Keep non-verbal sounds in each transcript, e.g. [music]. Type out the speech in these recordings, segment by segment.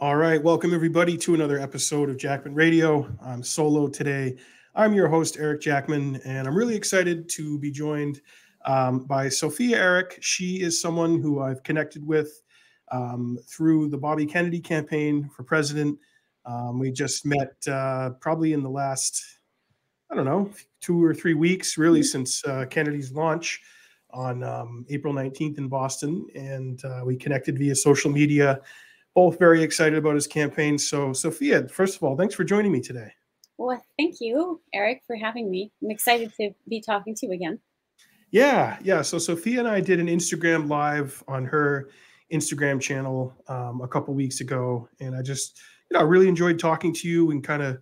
All right, welcome everybody to another episode of Jackman Radio. I'm solo today. I'm your host, Eric Jackman, and I'm really excited to be joined um, by Sophia Erik. She is someone who I've connected with um, through the Bobby Kennedy campaign for president. Um, we just met uh, probably in the last, I don't know, two or three weeks, really, mm-hmm. since uh, Kennedy's launch on um, April 19th in Boston. And uh, we connected via social media both very excited about his campaign. So, Sophia, first of all, thanks for joining me today. Well, thank you, Eric, for having me. I'm excited to be talking to you again. Yeah, yeah. So, Sophia and I did an Instagram live on her Instagram channel um, a couple weeks ago, and I just, you know, I really enjoyed talking to you and kind of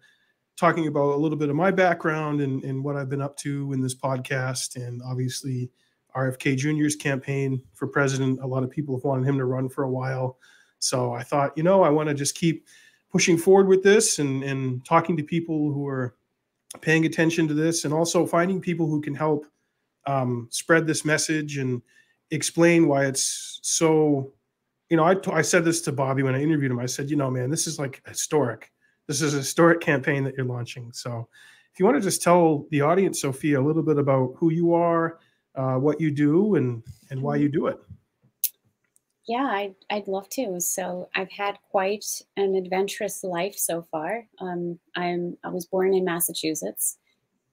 talking about a little bit of my background and, and what I've been up to in this podcast, and obviously RFK Jr.'s campaign for president. A lot of people have wanted him to run for a while. So I thought, you know, I want to just keep pushing forward with this and, and talking to people who are paying attention to this and also finding people who can help um, spread this message and explain why it's so you know I, I said this to bobby when i interviewed him. I said you know man this is like historic. This is a historic campaign that you're launching. So if you want to just tell the audience sophia a little bit about who you are uh, what you do and and why you do it yeah, I'd, I'd love to. So I've had quite an adventurous life so far. Um, I'm I was born in Massachusetts,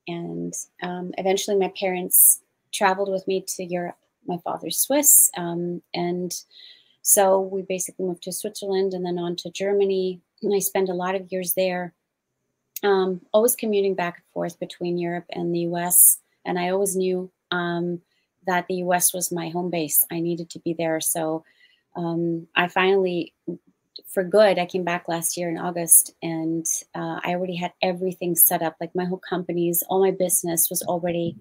and um, eventually my parents traveled with me to Europe. My father's Swiss, um, and so we basically moved to Switzerland and then on to Germany. And I spent a lot of years there, um, always commuting back and forth between Europe and the U.S. And I always knew um, that the U.S. was my home base. I needed to be there. So um, I finally, for good, I came back last year in August and uh, I already had everything set up. Like my whole companies, all my business was already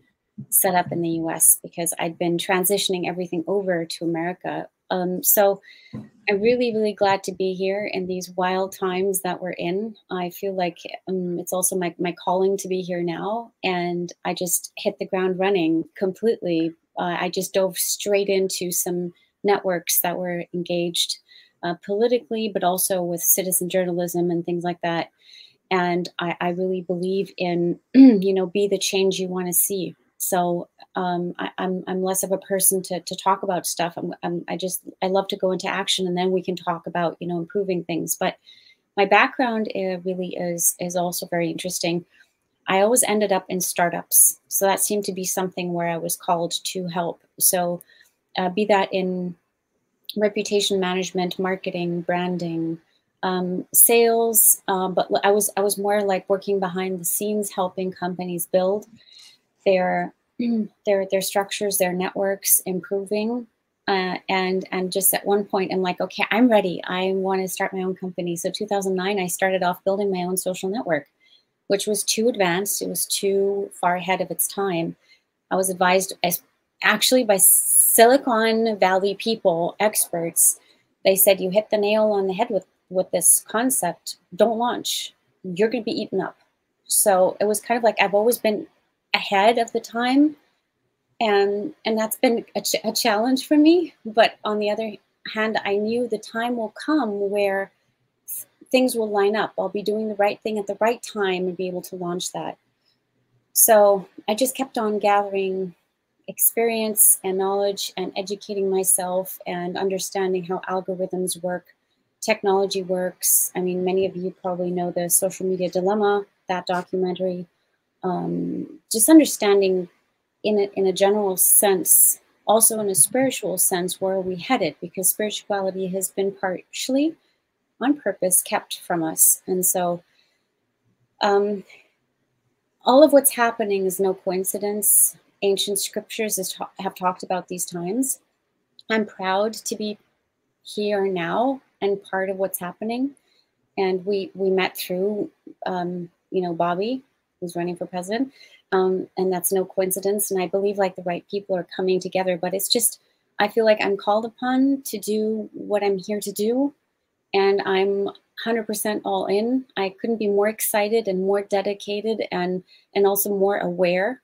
set up in the US because I'd been transitioning everything over to America. Um, so I'm really, really glad to be here in these wild times that we're in. I feel like um, it's also my, my calling to be here now. And I just hit the ground running completely. Uh, I just dove straight into some networks that were engaged uh, politically, but also with citizen journalism and things like that. And I, I really believe in, [clears throat] you know, be the change you want to see. So um, I, am I'm, I'm less of a person to, to talk about stuff. I'm, I'm, I just I love to go into action, and then we can talk about you know improving things. But my background uh, really is is also very interesting. I always ended up in startups, so that seemed to be something where I was called to help. So uh, be that in reputation management, marketing, branding, um, sales. Uh, but I was I was more like working behind the scenes, helping companies build their [clears throat] their their structures, their networks, improving. Uh, and and just at one point, I'm like, okay, I'm ready. I want to start my own company. So 2009, I started off building my own social network, which was too advanced. It was too far ahead of its time. I was advised as actually by Silicon Valley people, experts, they said you hit the nail on the head with with this concept. Don't launch. You're going to be eaten up. So it was kind of like I've always been ahead of the time, and and that's been a, ch- a challenge for me. But on the other hand, I knew the time will come where things will line up. I'll be doing the right thing at the right time and be able to launch that. So I just kept on gathering experience and knowledge and educating myself and understanding how algorithms work, technology works. I mean, many of you probably know the social media dilemma, that documentary. Um, just understanding in a, in a general sense, also in a spiritual sense, where are we headed? Because spirituality has been partially on purpose kept from us. And so um, all of what's happening is no coincidence ancient scriptures have talked about these times. I'm proud to be here now and part of what's happening. And we we met through, um, you know, Bobby, who's running for president, um, and that's no coincidence. And I believe like the right people are coming together. But it's just I feel like I'm called upon to do what I'm here to do, and I'm 100% all in. I couldn't be more excited and more dedicated and and also more aware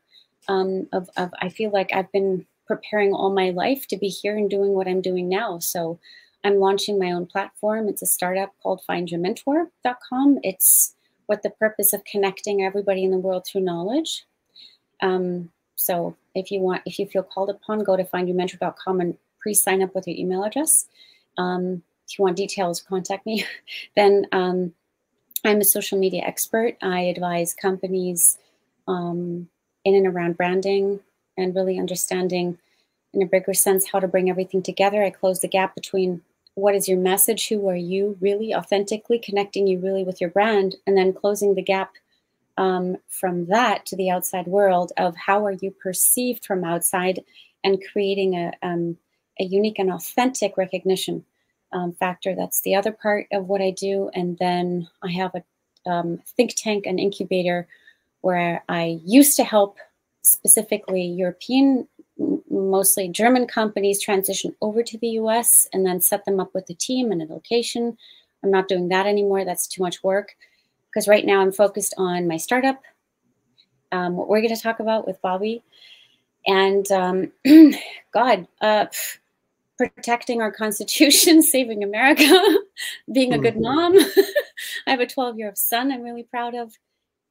um, of, of I feel like I've been preparing all my life to be here and doing what I'm doing now. So I'm launching my own platform. It's a startup called findyourmentor.com. It's with the purpose of connecting everybody in the world through knowledge. Um, so if you want, if you feel called upon, go to findyourmentor.com and pre-sign up with your email address. Um, if you want details, contact me. [laughs] then um, I'm a social media expert. I advise companies um, in and around branding and really understanding in a bigger sense how to bring everything together. I close the gap between what is your message, who are you really authentically connecting you really with your brand, and then closing the gap um, from that to the outside world of how are you perceived from outside and creating a, um, a unique and authentic recognition um, factor. That's the other part of what I do. And then I have a um, think tank, and incubator, where I used to help specifically European, mostly German companies transition over to the US and then set them up with a team and a location. I'm not doing that anymore. That's too much work because right now I'm focused on my startup, um, what we're going to talk about with Bobby, and um, [clears throat] God, uh, protecting our Constitution, [laughs] saving America, [laughs] being a good mm-hmm. mom. [laughs] I have a 12 year old son I'm really proud of,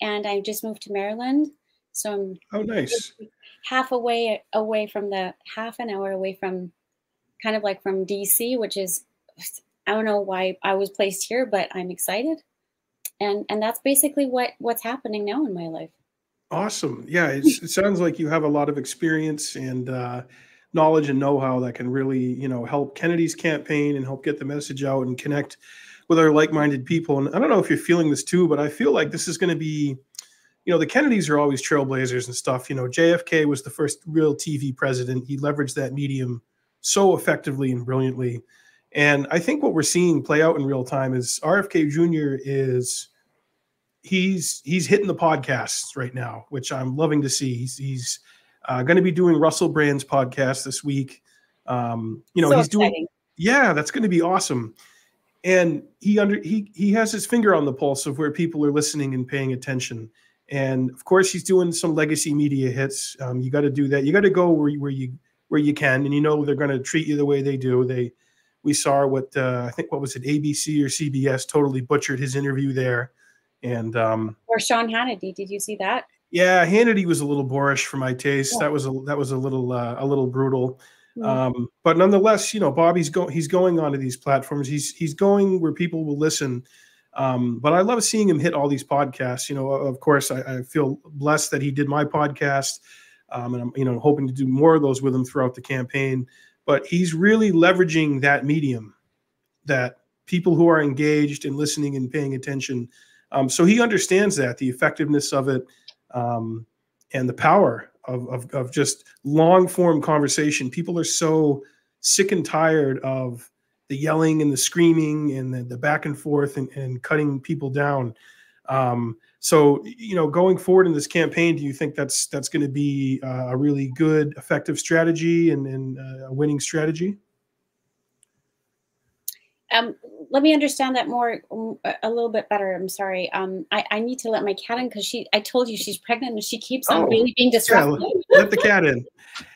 and I just moved to Maryland, so I'm oh nice. half away away from the half an hour away from kind of like from DC, which is I don't know why I was placed here, but I'm excited. And and that's basically what what's happening now in my life. Awesome. Yeah it sounds like you have a lot of experience and uh, knowledge and know-how that can really you know help kennedy's campaign and help get the message out and connect with our like-minded people and i don't know if you're feeling this too but i feel like this is going to be you know the kennedys are always trailblazers and stuff you know jfk was the first real tv president he leveraged that medium so effectively and brilliantly and I think what we're seeing play out in real time is RFK Jr. is he's he's hitting the podcasts right now, which I'm loving to see. He's he's uh, going to be doing Russell Brand's podcast this week. Um, you know, so he's exciting. doing yeah, that's going to be awesome. And he under he he has his finger on the pulse of where people are listening and paying attention. And of course, he's doing some legacy media hits. Um, you got to do that. You got to go where where you where you can, and you know they're going to treat you the way they do. They we saw what uh, I think what was it ABC or CBS totally butchered his interview there, and um, or Sean Hannity. Did you see that? Yeah, Hannity was a little boorish for my taste. Yeah. That was a that was a little uh, a little brutal. Um, but nonetheless, you know, Bobby's going he's going onto these platforms. He's he's going where people will listen. Um, but I love seeing him hit all these podcasts. You know, of course, I, I feel blessed that he did my podcast, um, and I'm you know hoping to do more of those with him throughout the campaign but he's really leveraging that medium that people who are engaged and listening and paying attention um, so he understands that the effectiveness of it um, and the power of, of, of just long form conversation people are so sick and tired of the yelling and the screaming and the, the back and forth and, and cutting people down um, so, you know, going forward in this campaign, do you think that's that's going to be uh, a really good, effective strategy and, and uh, a winning strategy? Um, let me understand that more um, a little bit better. I'm sorry. Um, I, I need to let my cat in because she. I told you she's pregnant and she keeps on oh, really being disruptive. Yeah, let the cat in.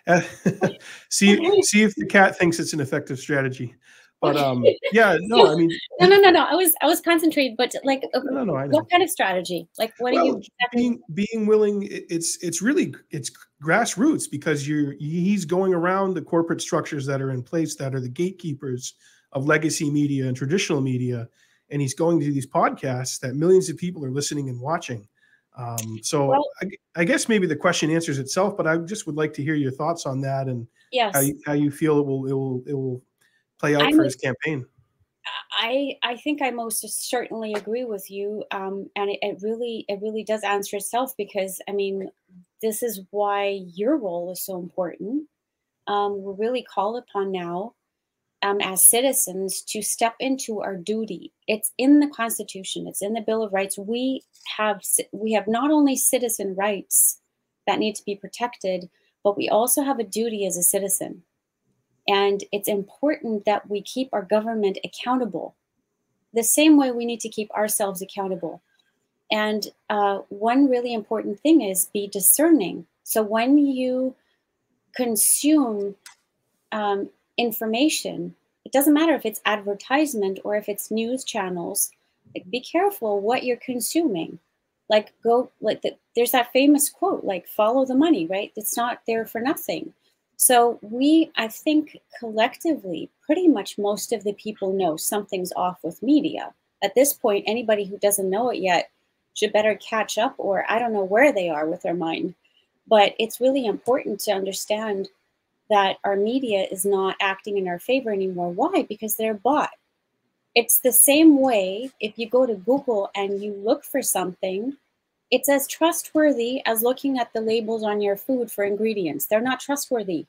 Uh, [laughs] see [laughs] see if the cat thinks it's an effective strategy. But um, [laughs] yeah, no, I mean, no, no, no, no. I was I was concentrated, but like, no, no, no, what kind of strategy? Like, what well, are you being being willing? It's it's really it's grassroots because you're he's going around the corporate structures that are in place that are the gatekeepers of legacy media and traditional media, and he's going to these podcasts that millions of people are listening and watching. Um, so well, I, I, guess maybe the question answers itself, but I just would like to hear your thoughts on that and yes. how, you, how you feel it will it will it will play out I'm, for his campaign. I I think I most certainly agree with you, um, and it, it, really it really does answer itself because I mean this is why your role is so important. Um, we're really called upon now um, as citizens to step into our duty. It's in the Constitution. It's in the Bill of Rights. We have we have not only citizen rights that need to be protected, but we also have a duty as a citizen. And it's important that we keep our government accountable the same way we need to keep ourselves accountable. And uh, one really important thing is be discerning. So when you consume um, information, it doesn't matter if it's advertisement or if it's news channels. Like, be careful what you're consuming. Like, go like the, there's that famous quote, like follow the money, right? It's not there for nothing. So we, I think, collectively, pretty much most of the people know something's off with media. At this point, anybody who doesn't know it yet should better catch up, or I don't know where they are with their mind. But it's really important to understand that our media is not acting in our favor anymore. Why? Because they're bought. It's the same way if you go to Google and you look for something, it's as trustworthy as looking at the labels on your food for ingredients. They're not trustworthy.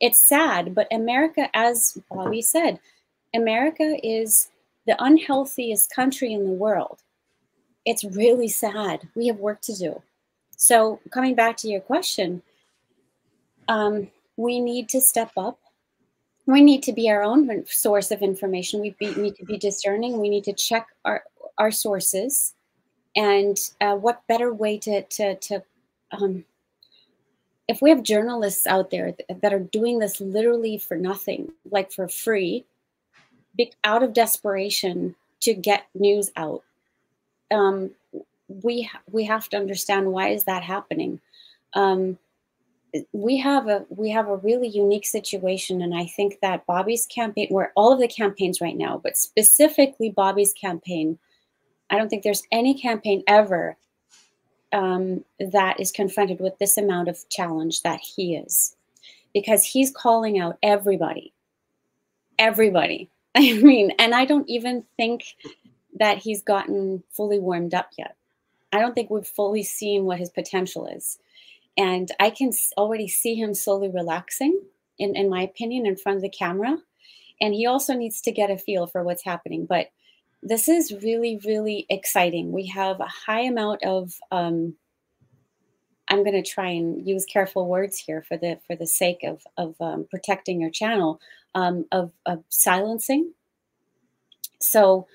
It's sad, but America, as Bobby said, America is the unhealthiest country in the world. It's really sad. We have work to do. So, coming back to your question, um, we need to step up. We need to be our own source of information. We be, need to be discerning. We need to check our, our sources. And uh, what better way to, to, to um, if we have journalists out there that are doing this literally for nothing, like for free, out of desperation to get news out, um, we we have to understand why is that happening. Um, we have a we have a really unique situation and i think that bobby's campaign where all of the campaigns right now but specifically bobby's campaign i don't think there's any campaign ever um, that is confronted with this amount of challenge that he is. Because he's calling out everybody. Everybody. [laughs] I mean and i don't even think that he's gotten fully warmed up yet. I don't think we've fully seen what his potential is and I can already see him slowly relaxing, in, in my opinion, in front of the camera. And he also needs to get a feel for what's happening. But this is really, really exciting. We have a high amount of. Um, I'm going to try and use careful words here for the for the sake of of um, protecting your channel um, of, of silencing. So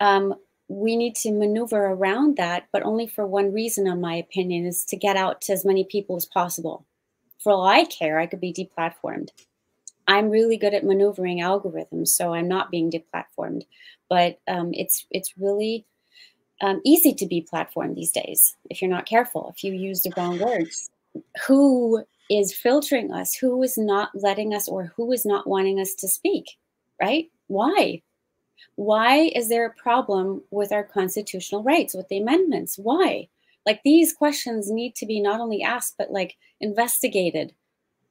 um, we need to maneuver around that, but only for one reason, in my opinion, is to get out to as many people as possible. For all I care, I could be deplatformed. I'm really good at maneuvering algorithms, so I'm not being deplatformed. But um, it's it's really um, easy to be platformed these days if you're not careful. If you use the wrong words, who is filtering us? Who is not letting us, or who is not wanting us to speak? Right? Why? Why is there a problem with our constitutional rights, with the amendments? Why? Like these questions need to be not only asked, but like investigated.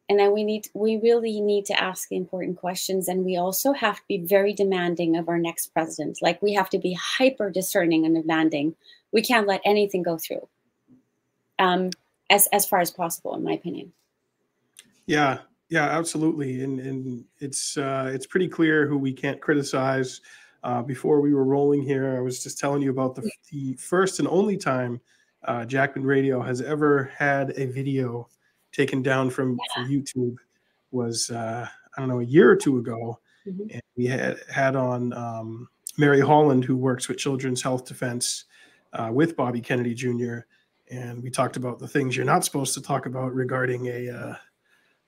And then we need, we really need to ask important questions. And we also have to be very demanding of our next president. Like we have to be hyper discerning and demanding. We can't let anything go through. Um, as as far as possible, in my opinion. Yeah, yeah, absolutely, and and it's uh, it's pretty clear who we can't criticize, uh, before we were rolling here, I was just telling you about the, the first and only time uh, Jackman Radio has ever had a video taken down from, from YouTube was uh, I don't know a year or two ago, mm-hmm. and we had had on um, Mary Holland who works with Children's Health Defense uh, with Bobby Kennedy Jr. And we talked about the things you're not supposed to talk about regarding a uh,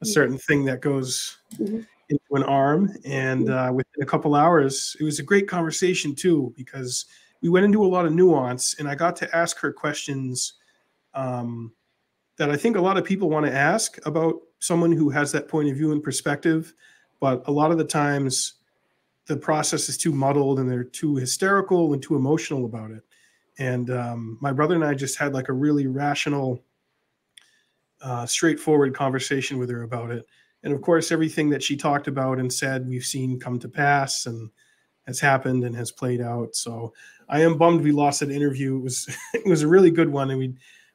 a mm-hmm. certain thing that goes mm-hmm into an arm. And uh, within a couple hours, it was a great conversation too, because we went into a lot of nuance and I got to ask her questions um, that I think a lot of people want to ask about someone who has that point of view and perspective. But a lot of the times, the process is too muddled and they're too hysterical and too emotional about it. And um, my brother and I just had like a really rational, uh, straightforward conversation with her about it. And of course everything that she talked about and said we've seen come to pass and has happened and has played out. So i am bummed we lost that interview. It was [laughs] it was a really good one. And we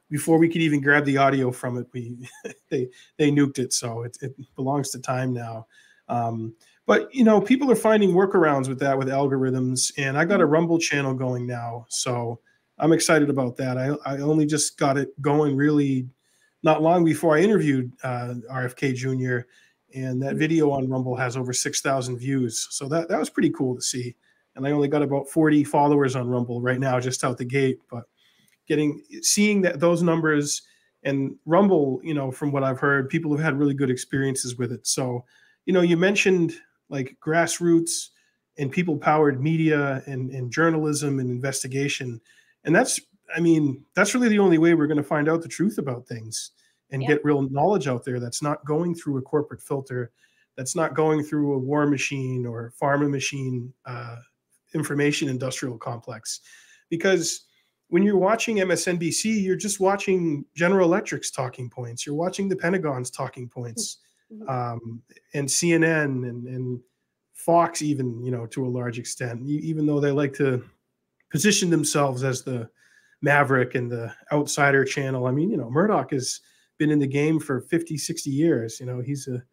before we could even grab the audio from it we [laughs] they they nuked it. So it, it belongs to time now. Um, but you know people are finding workarounds with that with algorithms. And i got a rumble channel going now. So i'm excited about that. I, I only just got it going really not long before I interviewed uh, RFK Jr. And that mm-hmm. video on Rumble has over 6,000 views. So that, that was pretty cool to see. And I only got about 40 followers on Rumble right now, just out the gate. But getting seeing that those numbers and Rumble, you know, from what I've heard, people have had really good experiences with it. So, you know, you mentioned like grassroots and people powered media and, and journalism and investigation. And that's, I mean, that's really the only way we're going to find out the truth about things and yeah. get real knowledge out there that's not going through a corporate filter, that's not going through a war machine or pharma machine uh, information industrial complex. Because when you're watching MSNBC, you're just watching General Electric's talking points, you're watching the Pentagon's talking points, mm-hmm. um, and CNN and, and Fox, even you know to a large extent, even though they like to position themselves as the maverick and the outsider channel. I mean, you know, Murdoch has been in the game for 50, 60 years. You know, he's a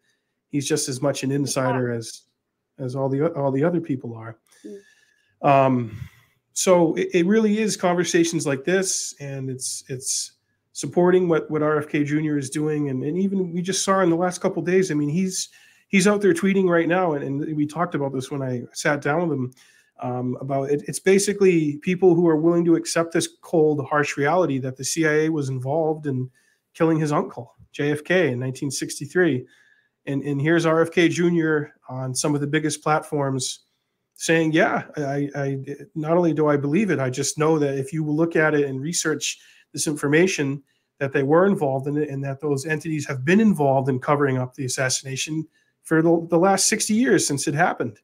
he's just as much an insider as as all the all the other people are. Mm. Um, so it, it really is conversations like this, and it's it's supporting what what RFK Jr. is doing, and, and even we just saw in the last couple days. I mean, he's he's out there tweeting right now, and, and we talked about this when I sat down with him um, about it. It's basically people who are willing to accept this cold, harsh reality that the CIA was involved in killing his uncle JFK in 1963, and and here's RFK Jr. on some of the biggest platforms saying, "Yeah, I, I not only do I believe it, I just know that if you look at it and research this information." That they were involved in it, and that those entities have been involved in covering up the assassination for the, the last 60 years since it happened.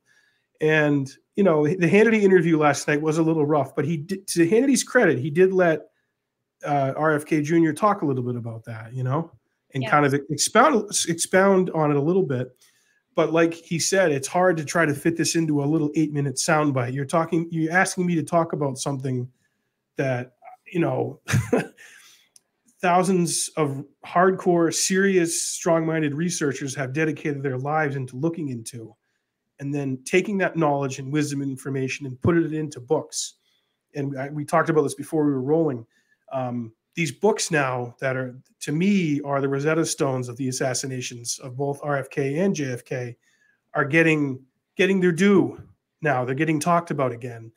And, you know, the Hannity interview last night was a little rough, but he did, to Hannity's credit, he did let uh, RFK Jr. talk a little bit about that, you know, and kind of expound expound on it a little bit. But like he said, it's hard to try to fit this into a little eight minute soundbite. You're talking, you're asking me to talk about something that, you know, [laughs] thousands of hardcore, serious, strong minded researchers have dedicated their lives into looking into, and then taking that knowledge and wisdom and information and put it into books. And I, we talked about this before we were rolling. Um, these books now that are, to me, are the Rosetta Stones of the assassinations of both RFK and JFK, are getting getting their due now. They're getting talked about again,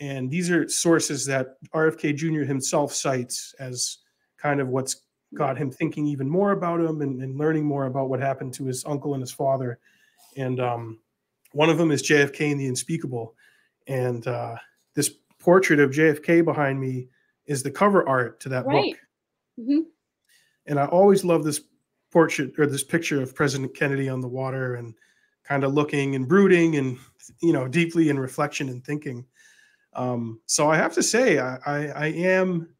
and these are sources that RFK Jr. himself cites as kind of what's got him thinking even more about him and, and learning more about what happened to his uncle and his father. And um, one of them is JFK and the Unspeakable. And uh, this portrait of JFK behind me is the cover art to that right. book. Mm-hmm. And I always love this portrait or this picture of President Kennedy on the water and kind of looking and brooding and you know deeply in reflection and thinking. Um, so I have to say I, I, I am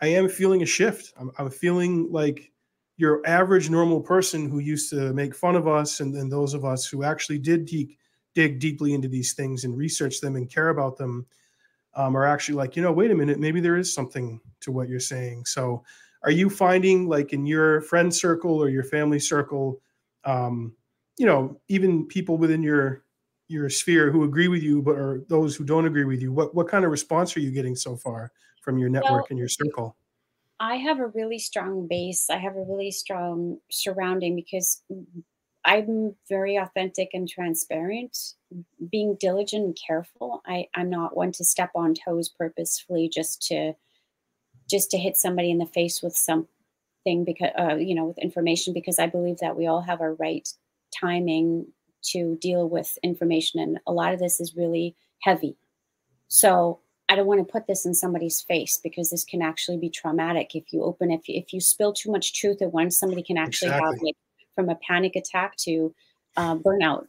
I am feeling a shift. I'm, I'm feeling like your average normal person who used to make fun of us and, and those of us who actually did dig, dig deeply into these things and research them and care about them um, are actually like, you know, wait a minute, maybe there is something to what you're saying. So are you finding like in your friend circle or your family circle, um, you know, even people within your your sphere who agree with you, but are those who don't agree with you, what what kind of response are you getting so far? from your network well, and your circle? I have a really strong base. I have a really strong surrounding because I'm very authentic and transparent, being diligent and careful. I, I'm not one to step on toes purposefully just to just to hit somebody in the face with something because uh, you know with information because I believe that we all have our right timing to deal with information and a lot of this is really heavy. So I don't want to put this in somebody's face because this can actually be traumatic. If you open, if you, if you spill too much truth at once, somebody can actually exactly. have like from a panic attack to uh, burnout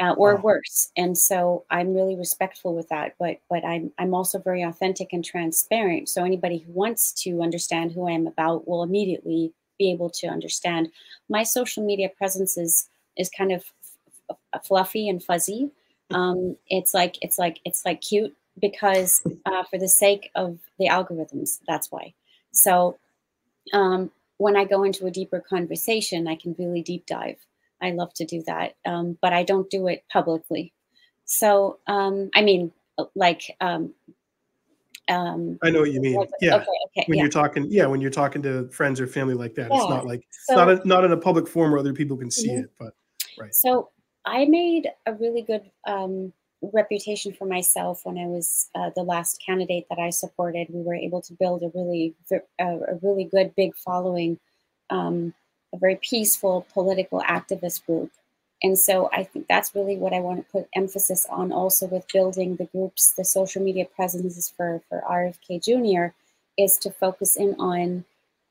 uh, or wow. worse. And so I'm really respectful with that. But but I'm I'm also very authentic and transparent. So anybody who wants to understand who I am about will immediately be able to understand. My social media presence is is kind of f- fluffy and fuzzy. Um, it's like it's like it's like cute because uh, for the sake of the algorithms, that's why. So um, when I go into a deeper conversation, I can really deep dive. I love to do that, um, but I don't do it publicly. So um, I mean, like. Um, um, I know what you mean. Yeah. Okay, okay, when yeah. you're talking, yeah, when you're talking to friends or family like that, yeah. it's not like so, not a, not in a public forum where other people can see mm-hmm. it, but right. So I made a really good um, reputation for myself when I was uh, the last candidate that I supported. We were able to build a really a really good big following, um, a very peaceful political activist group. And so I think that's really what I want to put emphasis on also with building the groups, the social media presences for, for RFK Jr. is to focus in on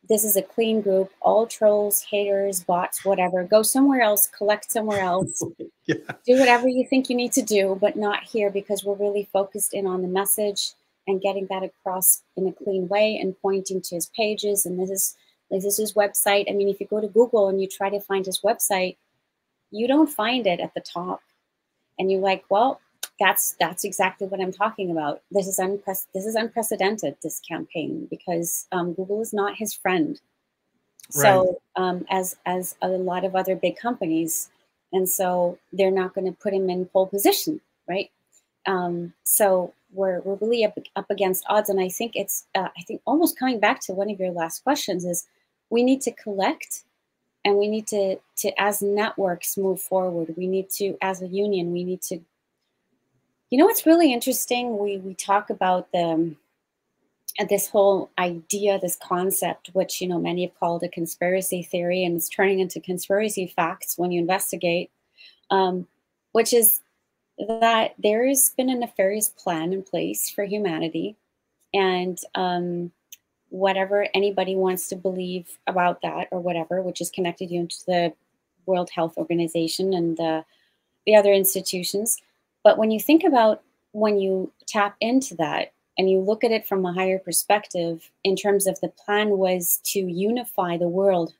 this is a clean group, all trolls, haters, bots, whatever. Go somewhere else, collect somewhere else. [laughs] yeah. Do whatever you think you need to do, but not here because we're really focused in on the message and getting that across in a clean way and pointing to his pages. And this is this is his website. I mean, if you go to Google and you try to find his website, you don't find it at the top. And you're like, well, that's that's exactly what I'm talking about. This is unpre- this is unprecedented. This campaign because um, Google is not his friend. Right. So um, as as a lot of other big companies, and so they're not going to put him in pole position, right? Um, so we're we're really up, up against odds, and I think it's uh, I think almost coming back to one of your last questions is we need to collect and we need to to as networks move forward we need to as a union we need to you know what's really interesting we we talk about the this whole idea this concept which you know many have called a conspiracy theory and it's turning into conspiracy facts when you investigate um, which is that there has been a nefarious plan in place for humanity and um, whatever anybody wants to believe about that or whatever, which is connected you to the World Health Organization and the, the other institutions. But when you think about when you tap into that and you look at it from a higher perspective in terms of the plan was to unify the world,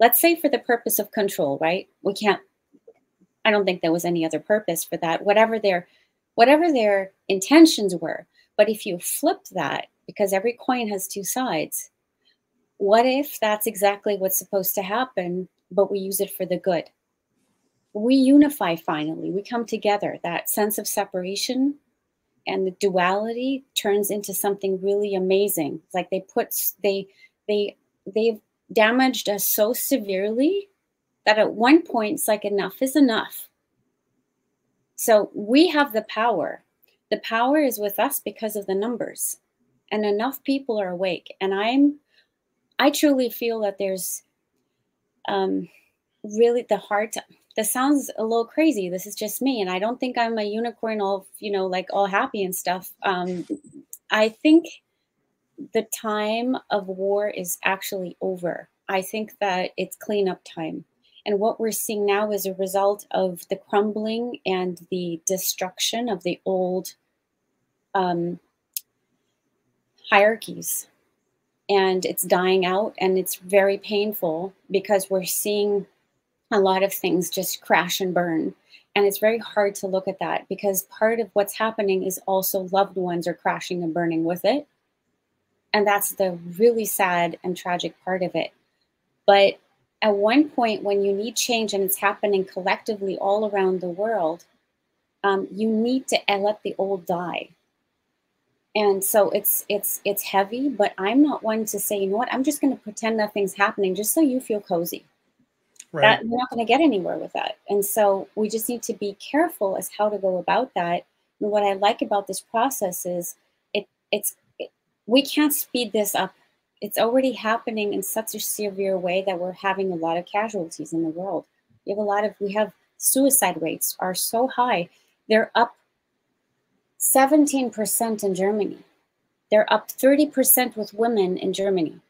let's say for the purpose of control, right? We can't, I don't think there was any other purpose for that, whatever their, whatever their intentions were. But if you flip that because every coin has two sides. What if that's exactly what's supposed to happen, but we use it for the good? We unify finally, we come together. That sense of separation and the duality turns into something really amazing. It's like they put they they they've damaged us so severely that at one point it's like enough is enough. So we have the power. The power is with us because of the numbers and enough people are awake and i'm i truly feel that there's um really the heart this sounds a little crazy. This is just me and i don't think i'm a unicorn all you know like all happy and stuff. Um i think the time of war is actually over. I think that it's cleanup time. And what we're seeing now is a result of the crumbling and the destruction of the old um, hierarchies. And it's dying out and it's very painful because we're seeing a lot of things just crash and burn. And it's very hard to look at that because part of what's happening is also loved ones are crashing and burning with it. And that's the really sad and tragic part of it. But at one point when you need change and it's happening collectively all around the world um, you need to let the old die. And so it's it's it's heavy but i'm not one to say you know what? I'm just going to pretend nothing's happening just so you feel cozy right. that we're not going to get anywhere with that and so we just need to be careful as how to go about that and what i like about this process is it it's it, we can't speed this up it's already happening in such a severe way that we're having a lot of casualties in the world we have a lot of we have suicide rates are so high they're up 17% in Germany. They're up 30% with women in Germany.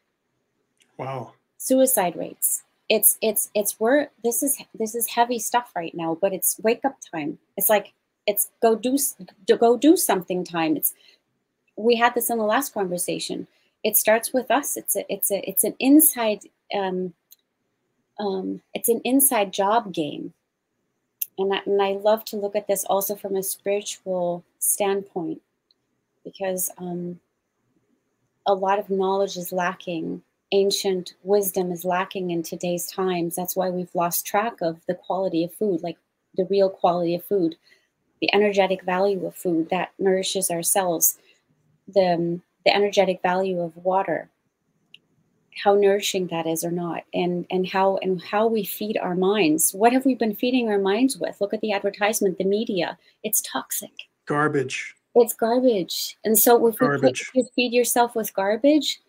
Wow. Suicide rates. It's it's it's we're this is this is heavy stuff right now, but it's wake up time. It's like it's go do go do something time. It's we had this in the last conversation. It starts with us. It's a it's a it's an inside um, um, it's an inside job game and I, and I love to look at this also from a spiritual standpoint because um, a lot of knowledge is lacking ancient wisdom is lacking in today's times. That's why we've lost track of the quality of food like the real quality of food the energetic value of food that nourishes our cells the, um, the energetic value of water how nourishing that is or not and and how and how we feed our minds. What have we been feeding our minds with? Look at the advertisement the media. It's toxic. Garbage. It's garbage. And so if, garbage. Put, if you feed yourself with garbage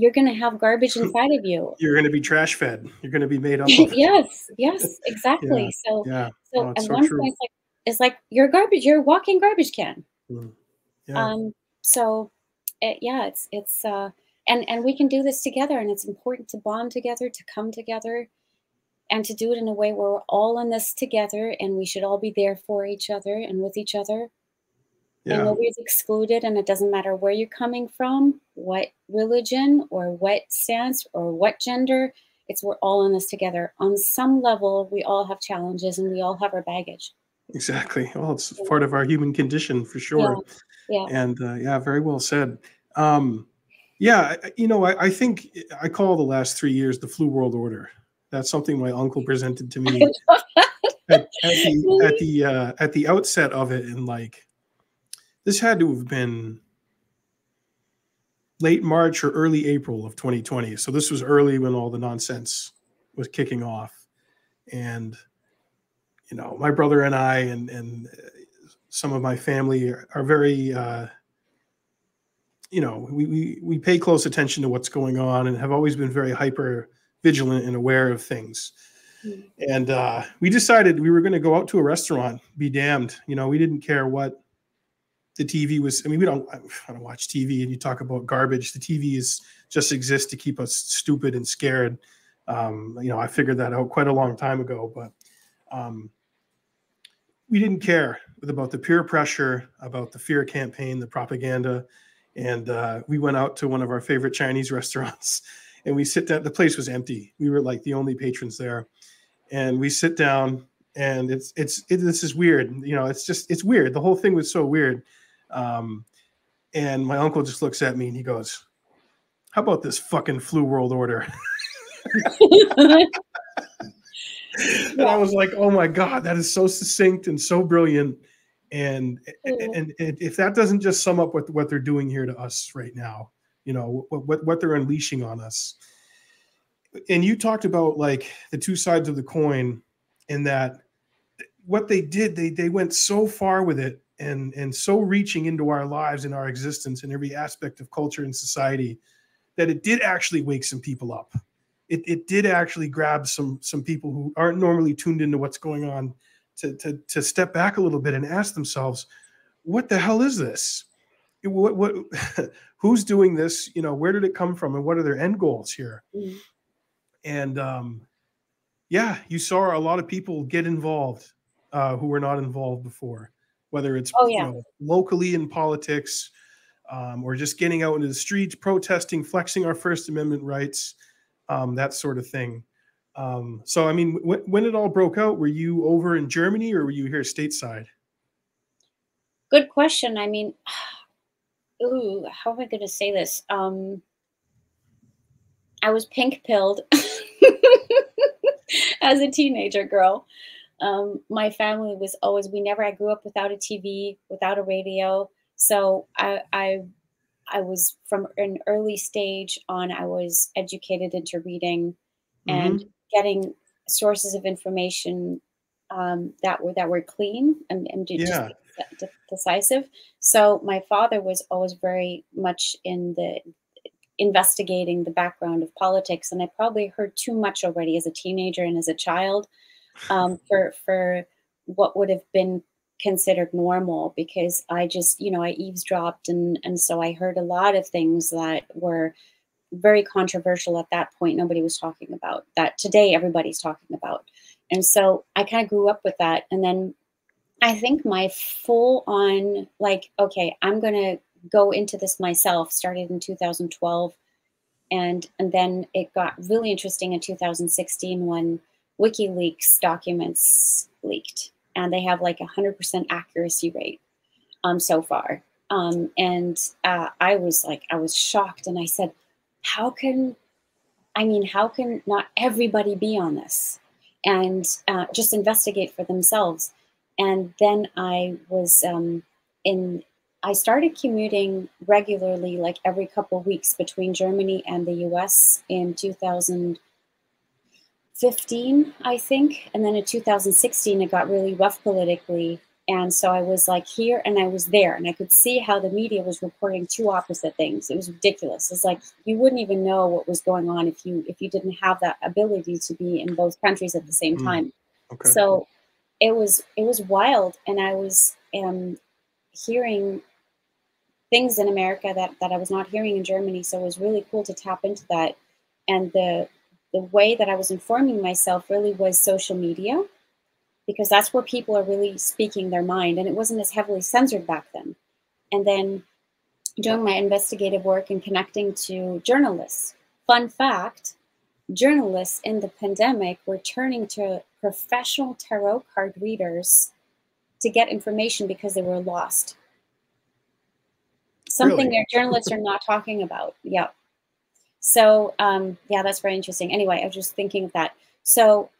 you're going to have garbage inside of you. You're going to be trash fed. You're going to be made up. [laughs] yes, yes, [laughs] exactly. Yeah, so, yeah. so at so one true. point, it's like, it's like you're garbage. You're a walking garbage can. Mm. Yeah. Um, so, it, yeah, it's it's uh, and and we can do this together, and it's important to bond together, to come together, and to do it in a way where we're all in this together, and we should all be there for each other and with each other, and yeah. nobody's excluded, and it doesn't matter where you're coming from, what religion or what stance or what gender. It's we're all in this together. On some level, we all have challenges, and we all have our baggage. Exactly. Well, it's part of our human condition for sure. Yeah. And uh, yeah, very well said. Um, yeah, you know, I, I think I call the last three years the flu world order. That's something my uncle presented to me [laughs] at, at the at the uh, at the outset of it, and like this had to have been late March or early April of 2020. So this was early when all the nonsense was kicking off, and you know, my brother and I and and uh, some of my family are, are very. Uh, you know, we, we we pay close attention to what's going on and have always been very hyper vigilant and aware of things. Mm. And uh, we decided we were going to go out to a restaurant. Be damned, you know, we didn't care what the TV was. I mean, we don't I don't watch TV, and you talk about garbage. The TV is just exists to keep us stupid and scared. Um, you know, I figured that out quite a long time ago, but um, we didn't care about the peer pressure, about the fear campaign, the propaganda and uh, we went out to one of our favorite Chinese [laughs] restaurants, and we sit down. The place was empty. We were like the only patrons there, and we sit down, and it's it's it, this is weird. You know, it's just it's weird. The whole thing was so weird. Um, and my uncle just looks at me and he goes, "How about this fucking flu world order?" [laughs] and I was like, "Oh my god, that is so succinct and so brilliant." And, and and if that doesn't just sum up what what they're doing here to us right now, you know what what, what they're unleashing on us. And you talked about like the two sides of the coin, and that what they did, they they went so far with it and and so reaching into our lives and our existence and every aspect of culture and society that it did actually wake some people up. It, it did actually grab some some people who aren't normally tuned into what's going on to, to, to step back a little bit and ask themselves what the hell is this? What, what [laughs] who's doing this? You know where did it come from and what are their end goals here? Mm. and um, yeah you saw a lot of people get involved uh, who were not involved before whether it's Oh, you know, locally in politics um, or just getting out into the streets protesting flexing our first amendment rights um, that sort of thing um, so i mean when, when it all broke out were you over in germany or were you here stateside Good question. I mean, [sighs] ooh, how am I going to say this? Um, I was pink pilled [laughs] as a teenager girl. Um, my family was always, we never, I grew up without a TV, without a radio. So I, I, I was from an early stage on, I was educated into reading and getting sources of information um, that were that were clean and, and just Yeah. de- de- decisive. So my father was always very much in the investigating the background of politics, and I probably heard too much already as a teenager and as a child um, for for what would have been considered normal because I just you know I eavesdropped and and so I heard a lot of things that were very controversial at that point. Nobody was talking about that. Today everybody's talking about. And so i kind of grew up with that. And then i think my full on like okay i'm to go into this myself started in 2012 and and then it got really interesting in 2016 when wikileaks documents leaked and they have like a 100% accuracy rate um, so far. Um, and uh, i was like i was shocked and i said how can i mean how can not everybody be on this? And uh, just investigate for themselves. And then i was um, in i started commuting regularly like every couple weeks between germany and the us in 2015 i think and then in 2016 it got really rough politically And so I was like here and I was there, and I could see how the media was reporting two opposite things. It was ridiculous. It's like you wouldn't even know what was going on if you if you didn't have that ability to be in both countries at the same mm. time. Okay. So it was it was wild, and I was um, hearing things in America that that I was not hearing in Germany. So it was really cool to tap into that, and the the way that I was informing myself really was social media because that's where people are really speaking their mind and it wasn't as heavily censored back then. And then doing my investigative work and connecting to journalists fun fact journalists in the pandemic were turning to professional tarot card readers to get information because they were lost. Something really? journalists are not talking about. Yeah so um, yeah that's very interesting anyway i was just thinking of that so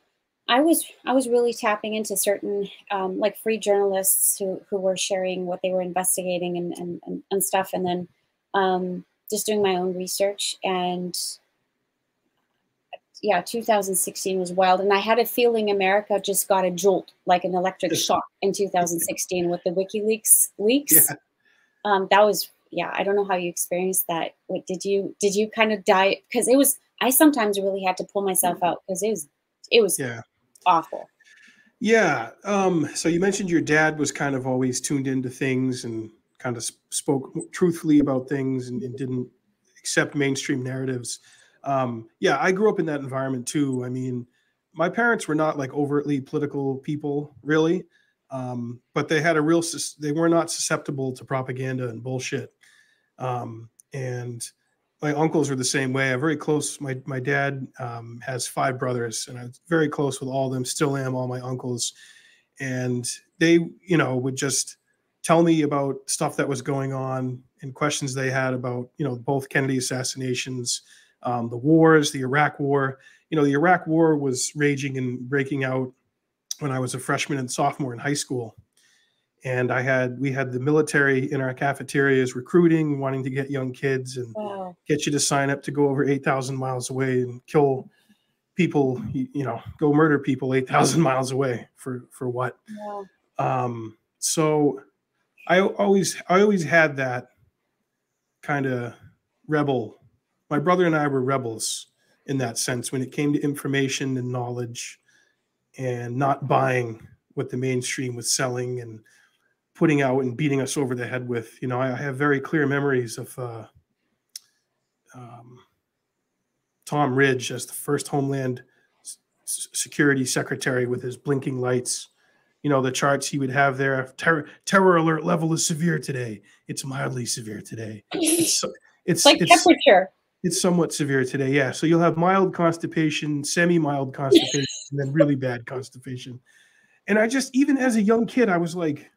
I was I was really tapping into certain um, like free journalists who who were sharing what they were investigating and and, and, and stuff, and then um, just doing my own research. And yeah, 2016 was wild, and I had a feeling America just got a jolt, like an electric shock, in 2016 with the WikiLeaks leaks. Yeah. Um, that was yeah. I don't know how you experienced that. What did you did you kind of die? Because it was I sometimes really had to pull myself mm-hmm. out because it was it was yeah awful. Yeah. Um, so you mentioned your dad was kind of always tuned into things and kind of spoke truthfully about things and, and didn't accept mainstream narratives. Um, yeah, I grew up in that environment too. I mean, my parents were not like overtly political people, really, um, but they had a real. They were not susceptible to propaganda and bullshit. Um, and my uncles are the same way. I'm very close. My my dad um, has five brothers, and I'm very close with all of them. Still am all my uncles, and they, you know, would just tell me about stuff that was going on and questions they had about, you know, both Kennedy assassinations, um, the wars, the Iraq War. You know, the Iraq War was raging and breaking out when I was a freshman and sophomore in high school, and I had we had the military in our cafeterias recruiting, wanting to get young kids and wow. get you to sign up to go over eight thousand miles away and kill people. You, know, go murder people eight thousand [laughs] miles away for for what? Wow. Um, so I always I always had that kind of rebel. My brother and I were rebels in that sense when it came to information and knowledge, and not buying what the mainstream was selling and putting out and beating us over the head with. You know, I, I have very clear memories of uh, um, Tom Ridge as the first Homeland S- Security Secretary with his blinking lights. You know, the charts he would have there. Terror, terror alert level is severe today. It's mildly severe today. It's, it's like it's, temperature. It's somewhat severe today. Yeah. So you'll have mild constipation, semi mild constipation, and then really bad constipation. And I just, even as a young kid, I was like,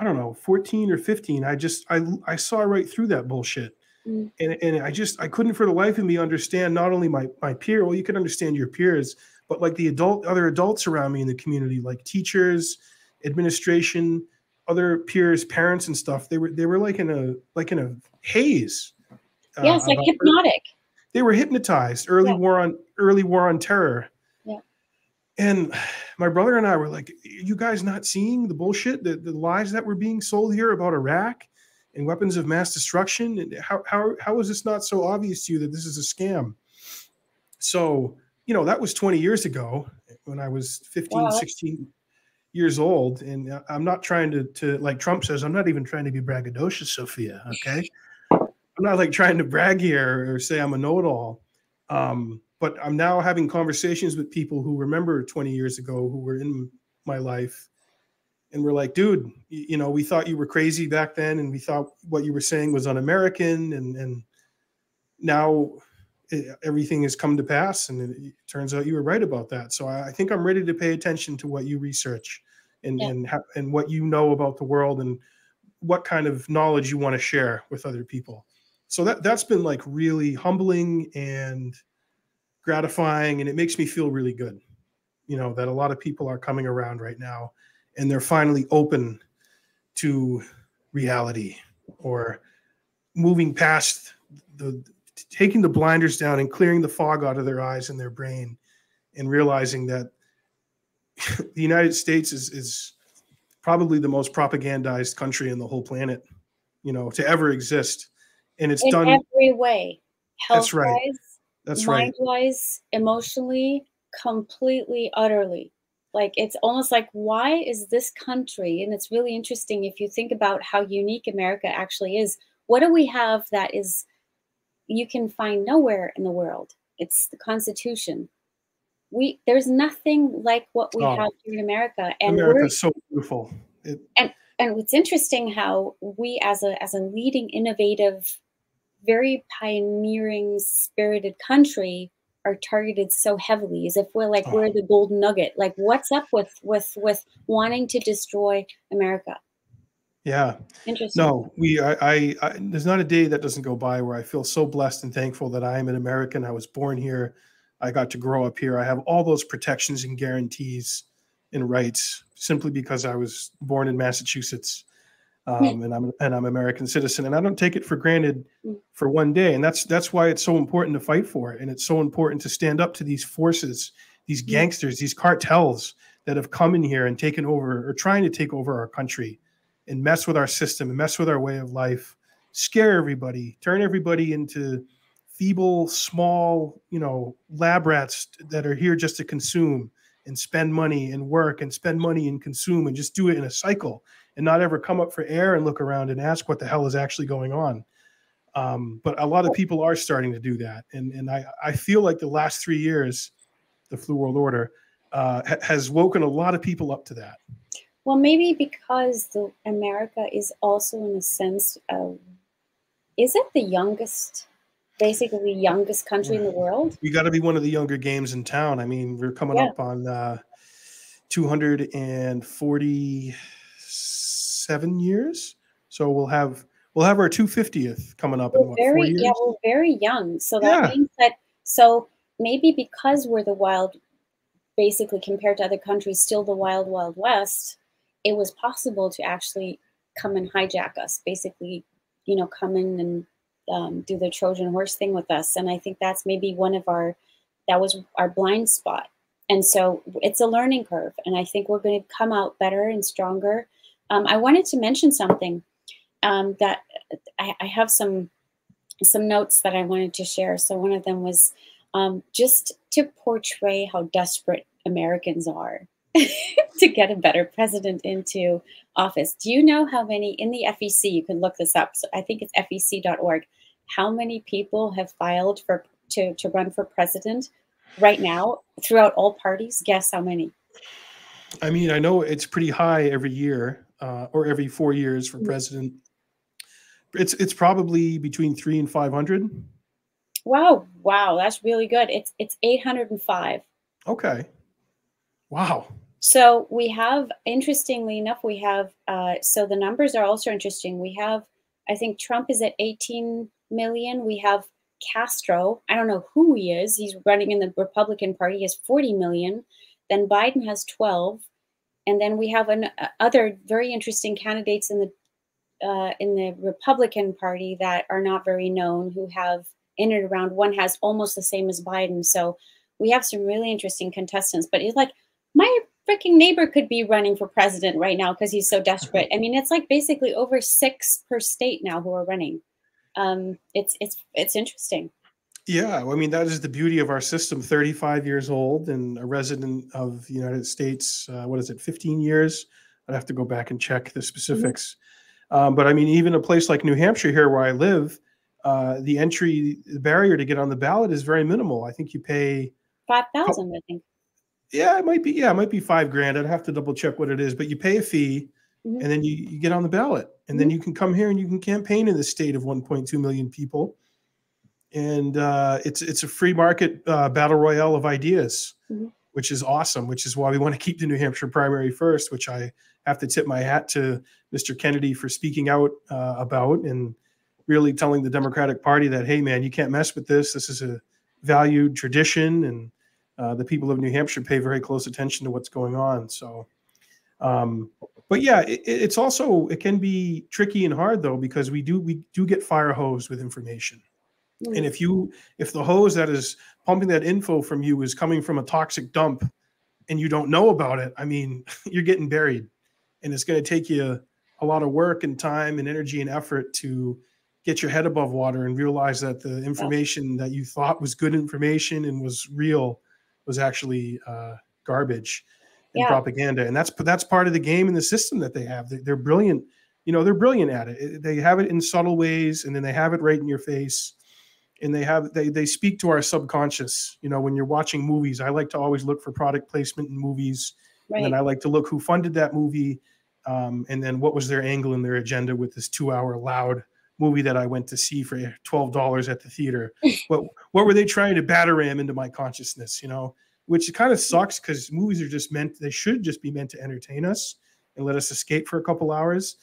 I don't know, 14 or 15, I just I I saw right through that bullshit. Mm. And and I just I couldn't for the life of me understand not only my my peer, well, you can understand your peers, but like the adult other adults around me in the community, like teachers, administration, other peers, parents and stuff. They were they were like in a like in a haze. Uh, yes, like hypnotic. They were hypnotized. Early yeah. war on early war on terror. And my brother and I were like, you guys not seeing the bullshit, the, the lies that were being sold here about Iraq and weapons of mass destruction? And how, how, how is this not so obvious to you that this is a scam? So, you know, that was 20 years ago when I was 15, wow. 16 years old. And I'm not trying to, to, like Trump says, I'm not even trying to be braggadocious, Sophia. Okay. I'm not like trying to brag here or say I'm a know it all. Um, but I'm now having conversations with people who remember 20 years ago who were in my life. And we're like, dude, you know, we thought you were crazy back then, and we thought what you were saying was un-American, and and now it, everything has come to pass, and it, it, turns out you were right about that. So I, I, think I'm ready to pay attention to what you research, and yeah. and ha- and what you know about the world, and what kind of knowledge you want to share with other people. So that that's been like really humbling and gratifying and it makes me feel really good you know that a lot of people are coming around right now and they're finally open to reality or moving past the taking the blinders down and clearing the fog out of their eyes and their brain and realizing that [laughs] the United States is is probably the most propagandized country in the whole planet, you know, to ever exist. And it's in done every way. That's right. Health-wise, that's right. mind-wise, emotionally, completely, utterly. Like it's almost like why is this country? And it's really interesting if you think about how unique America actually is. What do we have that is you can find nowhere in the world? It's the Constitution. We there's nothing like what we Oh. have here in America, and America's so beautiful. It, and it's interesting how we as a as a leading innovative very pioneering spirited country are targeted so heavily as if we're like Oh. we're the golden nugget like what's up with with with wanting to destroy america yeah. interesting No, we. I, I, I. There's not a day that doesn't go by where I feel so blessed and thankful that I am an American. I was born here. I got to grow up here. I have all those protections and guarantees and rights simply because I was born in Massachusetts, um, and I'm and I'm American citizen. And I don't take it for granted Mm. for one day. And that's that's why it's so important to fight for it. And it's so important to stand up to these forces, these gangsters, these cartels that have come in here and taken over or trying to take over our country and mess with our system and mess with our way of life, scare everybody, turn everybody into feeble, small, you know, lab rats that are here just to consume and spend money and work and spend money and consume and just do it in a cycle and not ever come up for air and look around and ask what the hell is actually going on. Um, but a lot of people are starting to do that. And, and I, I feel like the last three years, the flu world order uh, ha- has woken a lot of people up to that. well maybe because the america is also in a sense uh, is it the youngest basically the youngest country in the world we got to be one of the younger games in town. I mean, we're coming Yeah. up on uh, 247 years, so we'll have we'll have our 250th coming up we're what four very years? yeah we're very young. So that Yeah. means that so maybe because we're the wild basically compared to other countries still the wild wild west it was possible to actually come and hijack us basically you know come in and um, do the trojan horse thing with us. And i think that's maybe one of our that was our blind spot. And so it's a learning curve. And i think we're going to come out better and stronger um, i wanted to mention something um, that I, I have some some notes that I wanted to share. So one of them was um, just to portray how desperate Americans are [laughs] to get a better president into office. Do you know how many in the FEC? You can look this up. So I think it's fec.org. How many people have filed for to to run for president right now throughout all parties? Guess how many? I mean, I know it's pretty high every year uh, or every four years for Mhm. president. It's it's probably between three and 500. Wow, wow, that's really good. It's it's 805. Okay. Wow. So we have, interestingly enough, we have, uh, so the numbers are also interesting. We have, I think Trump is at 18 million. We have Castro. I don't know who he is. He's running in the Republican Party. He has 40 million. Then Biden has 12. And then we have an, uh, other very interesting candidates in the uh, in the Republican Party that are not very known, who have in and around. One has almost the same as Biden. So we have some really interesting contestants. But it's like my freaking neighbor could be running for president right now because he's so desperate. I mean, it's like basically over six per state now who are running. Um, it's it's it's interesting. Yeah, I mean that is the beauty of our system. Thirty-five years old and a resident of the United States. Uh, what is it? Fifteen years. I'd have to go back and check the specifics. Um, but I mean, even a place like New Hampshire, here where I live, uh, the entry the barrier to get on the ballot is very minimal. I think you pay. Five thousand, I think. Yeah, it might be. Yeah, it might be five grand. I'd have to double check what it is, but you pay a fee, Mhm. and then you, you get on the ballot, and then you can come here and you can campaign in the state of 1.2 million people, and uh, it's it's a free market uh, battle royale of ideas, Mhm. which is awesome. Which is why we want to keep the New Hampshire primary first, which I have to tip my hat to Mr. Kennedy for speaking out uh, about and really telling the Democratic Party that hey, man, you can't mess with this. This is a valued tradition, and uh, the people of New Hampshire pay very close attention to what's going on. So. Um, but yeah, it, it's also it can be tricky and hard though because we do we do get fire hosed with information. Mm. And if you if the hose that is pumping that info from you is coming from a toxic dump and you don't know about it, I mean, [laughs] you're getting buried. and it's going to take you a lot of work and time and energy and effort to get your head above water and realize that the information that you thought was good information and was real was actually uh, garbage and yeah. propaganda. And that's that's part of the game and the system that they have. They, are brilliant. You know, they're brilliant at it. They have it in subtle ways, and then they have it right in your face. And they have they they speak to our subconscious. You know, when you're watching movies, I like to always look for product placement in movies, right. and I like to look who funded that movie, um, and then what was their angle and their agenda with this two-hour loud movie that I went to see for twelve dollars at the theater. [laughs] what what were they trying to batter ram into my consciousness? You know, which kind of sucks because movies are just meant they should just be meant to entertain us and let us escape for a couple hours.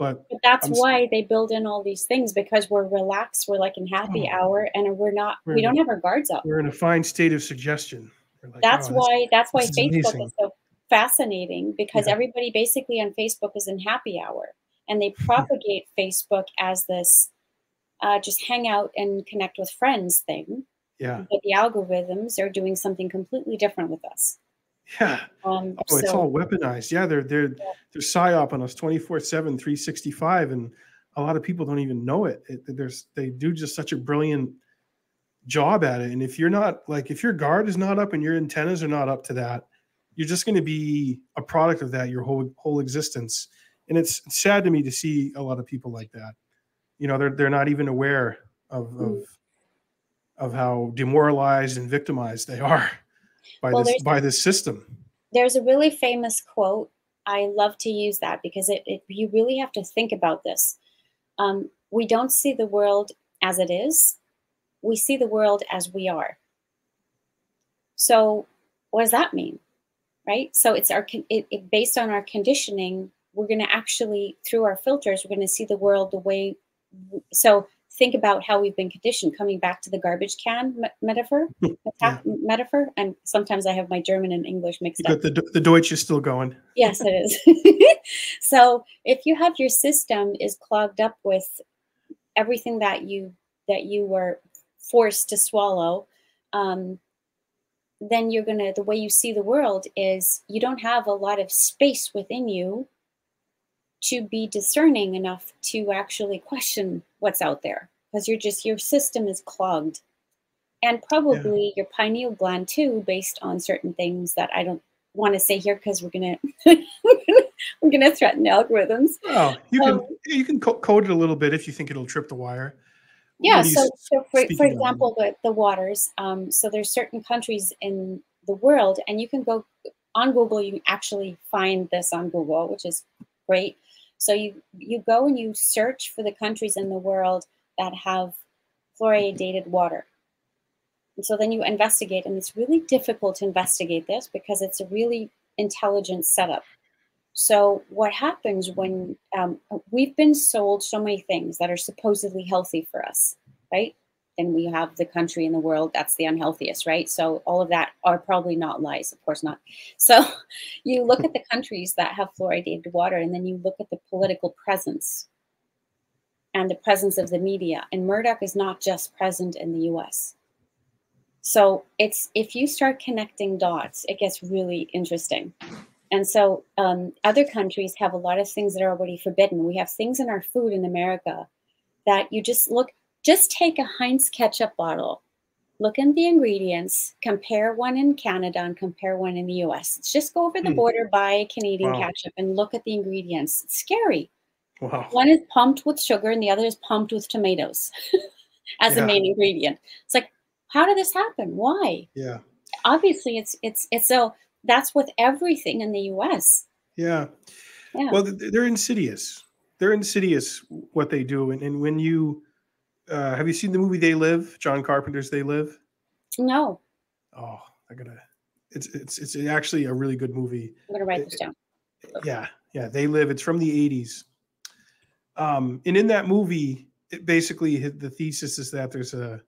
But, but that's I'm why they build in all these things because we're relaxed, we're like in happy oh, hour, and we're not we're we don't have our guards up. We're in a fine state of suggestion. Like, that's oh, why that's why Facebook is, is so fascinating because yeah. everybody basically on Facebook is in happy hour and they propagate [laughs] Facebook as this uh, just hang out and connect with friends thing. Yeah. But the algorithms are doing something completely different with us. Yeah. Um, oh, so, it's all weaponized. Yeah, they're they're yeah. they're psyop on us 24/7, 365 and a lot of people don't even know it. it. There's they do just such a brilliant job at it. And if you're not like if your guard is not up and your antennas are not up to that, you're just going to be a product of that your whole whole existence and it's sad to me to see a lot of people like that. You know, they're they're not even aware of of, mm. of how demoralized and victimized they are by well, this by this system. There's a really famous quote. I love to use that because it, it you really have to think about this. Um, we don't see the world as it is. We see the world as we are. So, what does that mean? Right? So it's our it, it based on our conditioning we're going to actually through our filters we're going to see the world the way so think about how we've been conditioned coming back to the garbage can me- metaphor [laughs] yeah. metaphor. And sometimes i have my german and english mixed up. the, the deutsch is still going. [laughs] Yes it is. [laughs] So if you have your system is clogged up with everything that you that you were forced to swallow um, then you're gonna the way you see the world is you don't have a lot of space within you to be discerning enough to actually question what's out there because you're just your system is clogged. And probably yeah. your pineal gland too based on certain things that i don't want to say here because we're gonna [laughs] we're gonna threaten algorithms. Oh you can um, you can code it a little bit if you think it'll trip the wire. Yeah so, so for, for example the, the waters um, so there's certain countries in the world and you can go on google you can actually find this on google which is great. So you you go and you search for the countries in the world that have fluoridated water. And so then you investigate, and it's really difficult to investigate this because it's a really intelligent setup. So what happens when um, we've been sold so many things that are supposedly healthy for us, right? and we have the country in the world that's the unhealthiest, right? So all of that are probably not lies, of course not. [laughs] So you look at the countries that have fluoridated water, and then you look at the political presence and the presence of the media. And Murdoch is not just present in the US. So it's if you start connecting dots, it gets really interesting. And so um, other countries have a lot of things that are already forbidden. We have things in our food in America that you just look just take a Heinz ketchup bottle, look in the ingredients, compare one in Canada and compare one in the US. Just go over the hmm. border, buy a Canadian wow. ketchup, and look at the ingredients. It's scary. Wow. One is pumped with sugar and the other is pumped with tomatoes [laughs] as yeah. the main ingredient. It's like, how did this happen? Why? Yeah. Obviously, it's it's it's so that's with everything in the US. Yeah. yeah. Well, they're insidious. They're insidious what they do, and, and when you uh, have you seen the movie They Live? John Carpenter's They Live. No. Oh, I gotta. It's it's it's actually a really good movie. I'm gonna write this down. Yeah, yeah. They Live. It's from the '80s. Um, and in that movie, it basically the thesis is that there's a,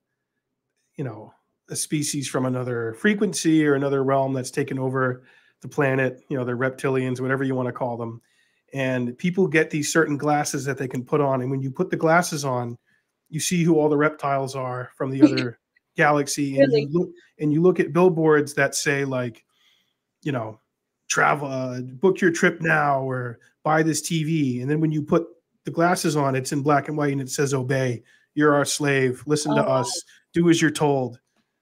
you know, a species from another frequency or another realm that's taken over the planet. You know, they're reptilians, whatever you want to call them. And people get these certain glasses that they can put on, and when you put the glasses on, you see who all the reptiles are from the other [laughs] galaxy and really? you look and you look at billboards that say like you know travel, uh, book your trip now, or buy this TV. And then when you put the glasses on, it's in black and white and it says obey. You're our slave. Listen oh, to us. Do as you're told.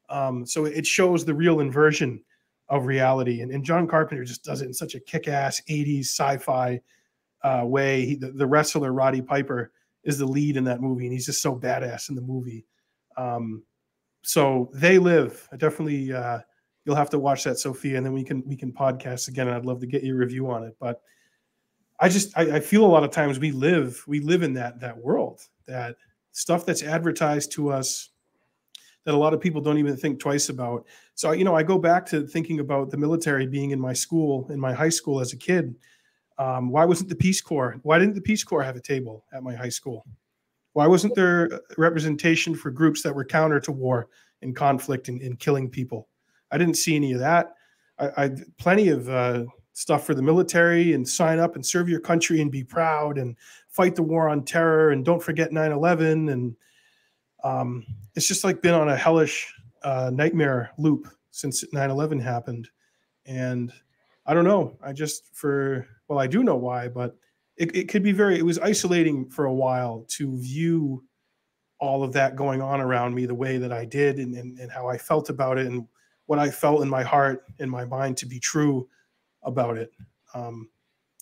Um, so it shows the real inversion of reality. And, and John Carpenter just does it in such a kick-ass 80s sci-fi uh, way. He, the, the, wrestler Roddy Piper is the lead in that movie, and he's just so badass in the movie. Um, so they live. I definitely uh, you'll have to watch that, Sophia, and then we can we can podcast again. And I'd love to get your review on it. But I just I, I feel a lot of times we live we live in that that world that stuff that's advertised to us that a lot of people don't even think twice about. So, you know, I go back to thinking about the military being in my school, in my high school as a kid. Um, why wasn't the Peace Corps? Why didn't the Peace Corps have a table at my high school? Why wasn't there representation for groups that were counter to war and conflict and, and killing people? I didn't see any of that. I, I plenty of uh, stuff for the military and sign up and serve your country and be proud and fight the war on terror and don't forget 9-11 and um, it's just like been on a hellish uh, nightmare loop since 9-11 happened. And i don't know. I just for well i do know why but it, it could be very it was isolating for a while to view all of that going on around me the way that i did and, and, and how i felt about it and what i felt in my heart and my mind to be true about it um,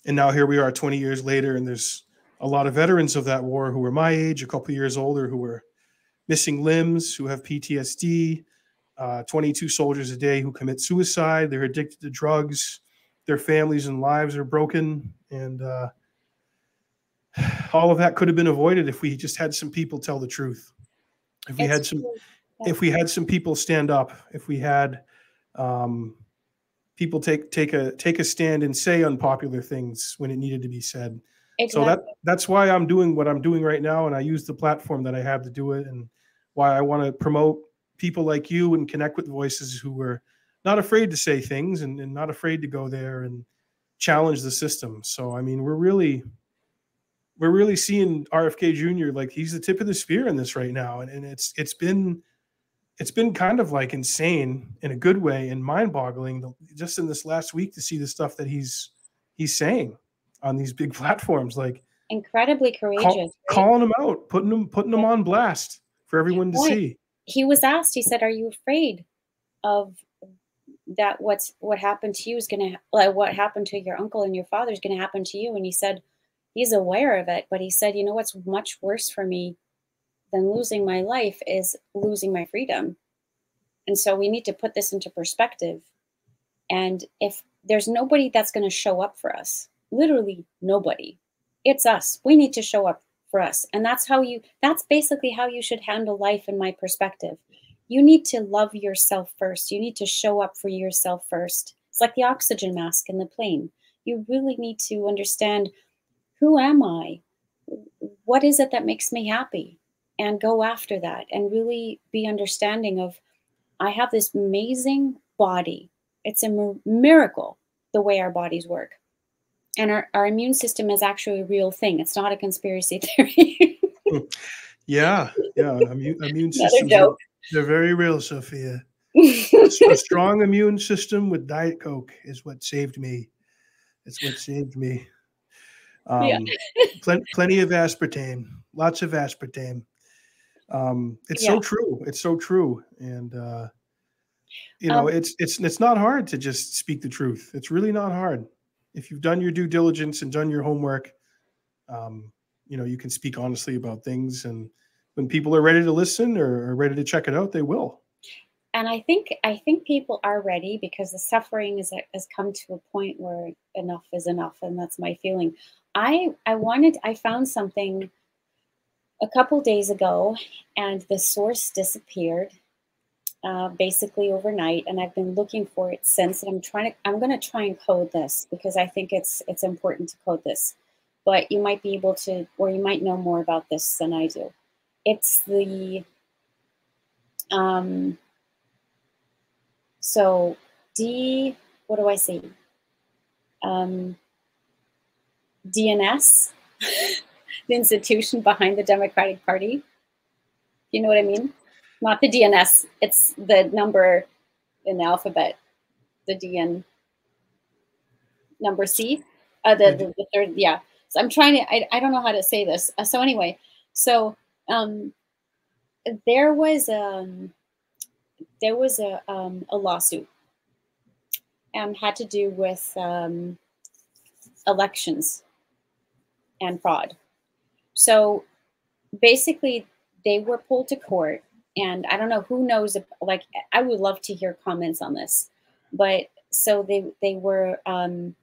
and now here we are 20 years later and there's a lot of veterans of that war who were my age a couple years older who were missing limbs, who have PTSD, uh, 22 soldiers a day who commit suicide. They're addicted to drugs. Their families and lives are broken. And uh, [sighs] all of that could have been avoided if we just had some people tell the truth. If we it's had some, if we had some people stand up, if we had um, people take take a take a stand and say unpopular things when it needed to be said. Exactly. So that that's why I'm doing what I'm doing right now, and I use the platform that I have to do it. And why I want to promote people like you and connect with voices who are not afraid to say things and, and not afraid to go there and challenge the system. So I mean, we're really we're really seeing RFK Jr. like he's the tip of the spear in this right now, and, and it's it's been it's been kind of like insane in a good way and mind-boggling just in this last week to see the stuff that he's he's saying on these big [laughs] platforms like incredibly courageous call, right? calling them out putting them putting them on blast for everyone to see. He was asked, he said, Are you afraid of that what's what happened to you is gonna like what happened to your uncle and your father is gonna happen to you? And he said he's aware of it, but he said, you know what's much worse for me than losing my life is losing my freedom. And so we need to put this into perspective. And if there's nobody that's going to show up for us, literally nobody, it's us. We need to show up for us. And that's how you, that's basically how you should handle life in my perspective. You need to love yourself first. You need to show up for yourself first. It's like the oxygen mask in the plane. You really need to understand who am I? What is it that makes me happy? And go after that and really be understanding of I have this amazing body. It's a miracle the way our bodies work and our, our immune system is actually a real thing. It's not a conspiracy [laughs] theory. [laughs] yeah, yeah. Immune, immune systems are, they're very real, Sophia. [laughs] a strong immune system with Diet Coke is what saved me. It's what saved me. Um, yeah. pl- plenty of aspartame, lots of aspartame. Um, it's yeah. so true. It's so true. And, uh, you know, um, it's, it's, it's not hard to just speak the truth. It's really not hard if you've done your due diligence and done your homework, um, you know, you can speak honestly about things. And when people are ready to listen or are ready to check it out, they will. And I think I think people are ready because the suffering is has come to a point where enough is enough, and that's my feeling. I I wanted I found something a couple days ago, and the source disappeared, uh, basically overnight, and I've been looking for it since. And I'm trying to, I'm going to try and code this because I think it's it's important to code this. But you might be able to, or you might know more about this than I do. It's the um. So D, what do I see? Um, DNS, [laughs] the institution behind the Democratic Party. You know what I mean? not the DNS. It's the number in the alphabet, the DN. number C, uh, the, the, the, third, yeah. So I'm trying to, I, I don't know how to say this. Uh, so anyway, so um, there was um, there was a, um, a lawsuit and had to do with um, elections and fraud. So basically, they were pulled to court, and I don't know who knows. Like, I would love to hear comments on this, but so they they were. Um,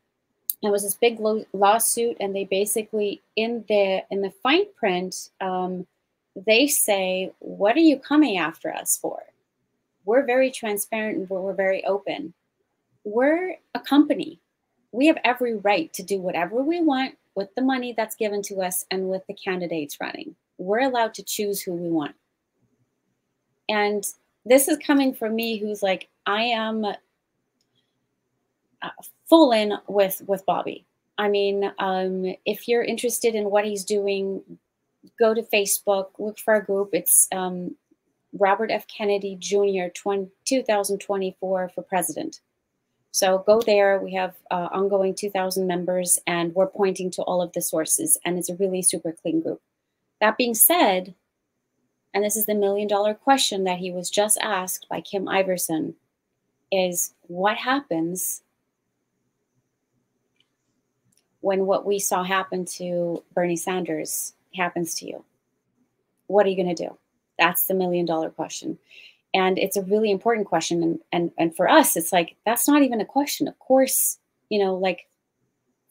it was this big lo- lawsuit, and they basically in the in the fine print, um, they say, "What are you coming after us for?" We're very transparent and we're very open. We're a company. We have every right to do whatever we want with the money that's given to us and with the candidates running. We're allowed to choose who we want. And this is coming from me who's like, I am uh, full in with with Bobby. I mean, um, if you're interested in what he's doing, go to Facebook, look for a group. It's um, Robert F. Kennedy Jr. 20, 2024 for president. So go there. We have uh, ongoing 2,000 members, and we're pointing to all of the sources, and it's a really super clean group. That being said, and this is the million dollar question that he was just asked by Kim Iversen, is what happens when what we saw happen to Bernie Sanders happens to you? What are you going to do? That's the million dollar question. And it's a really important question. And, and, and for us, it's like, that's not even a question. Of course, you know, like,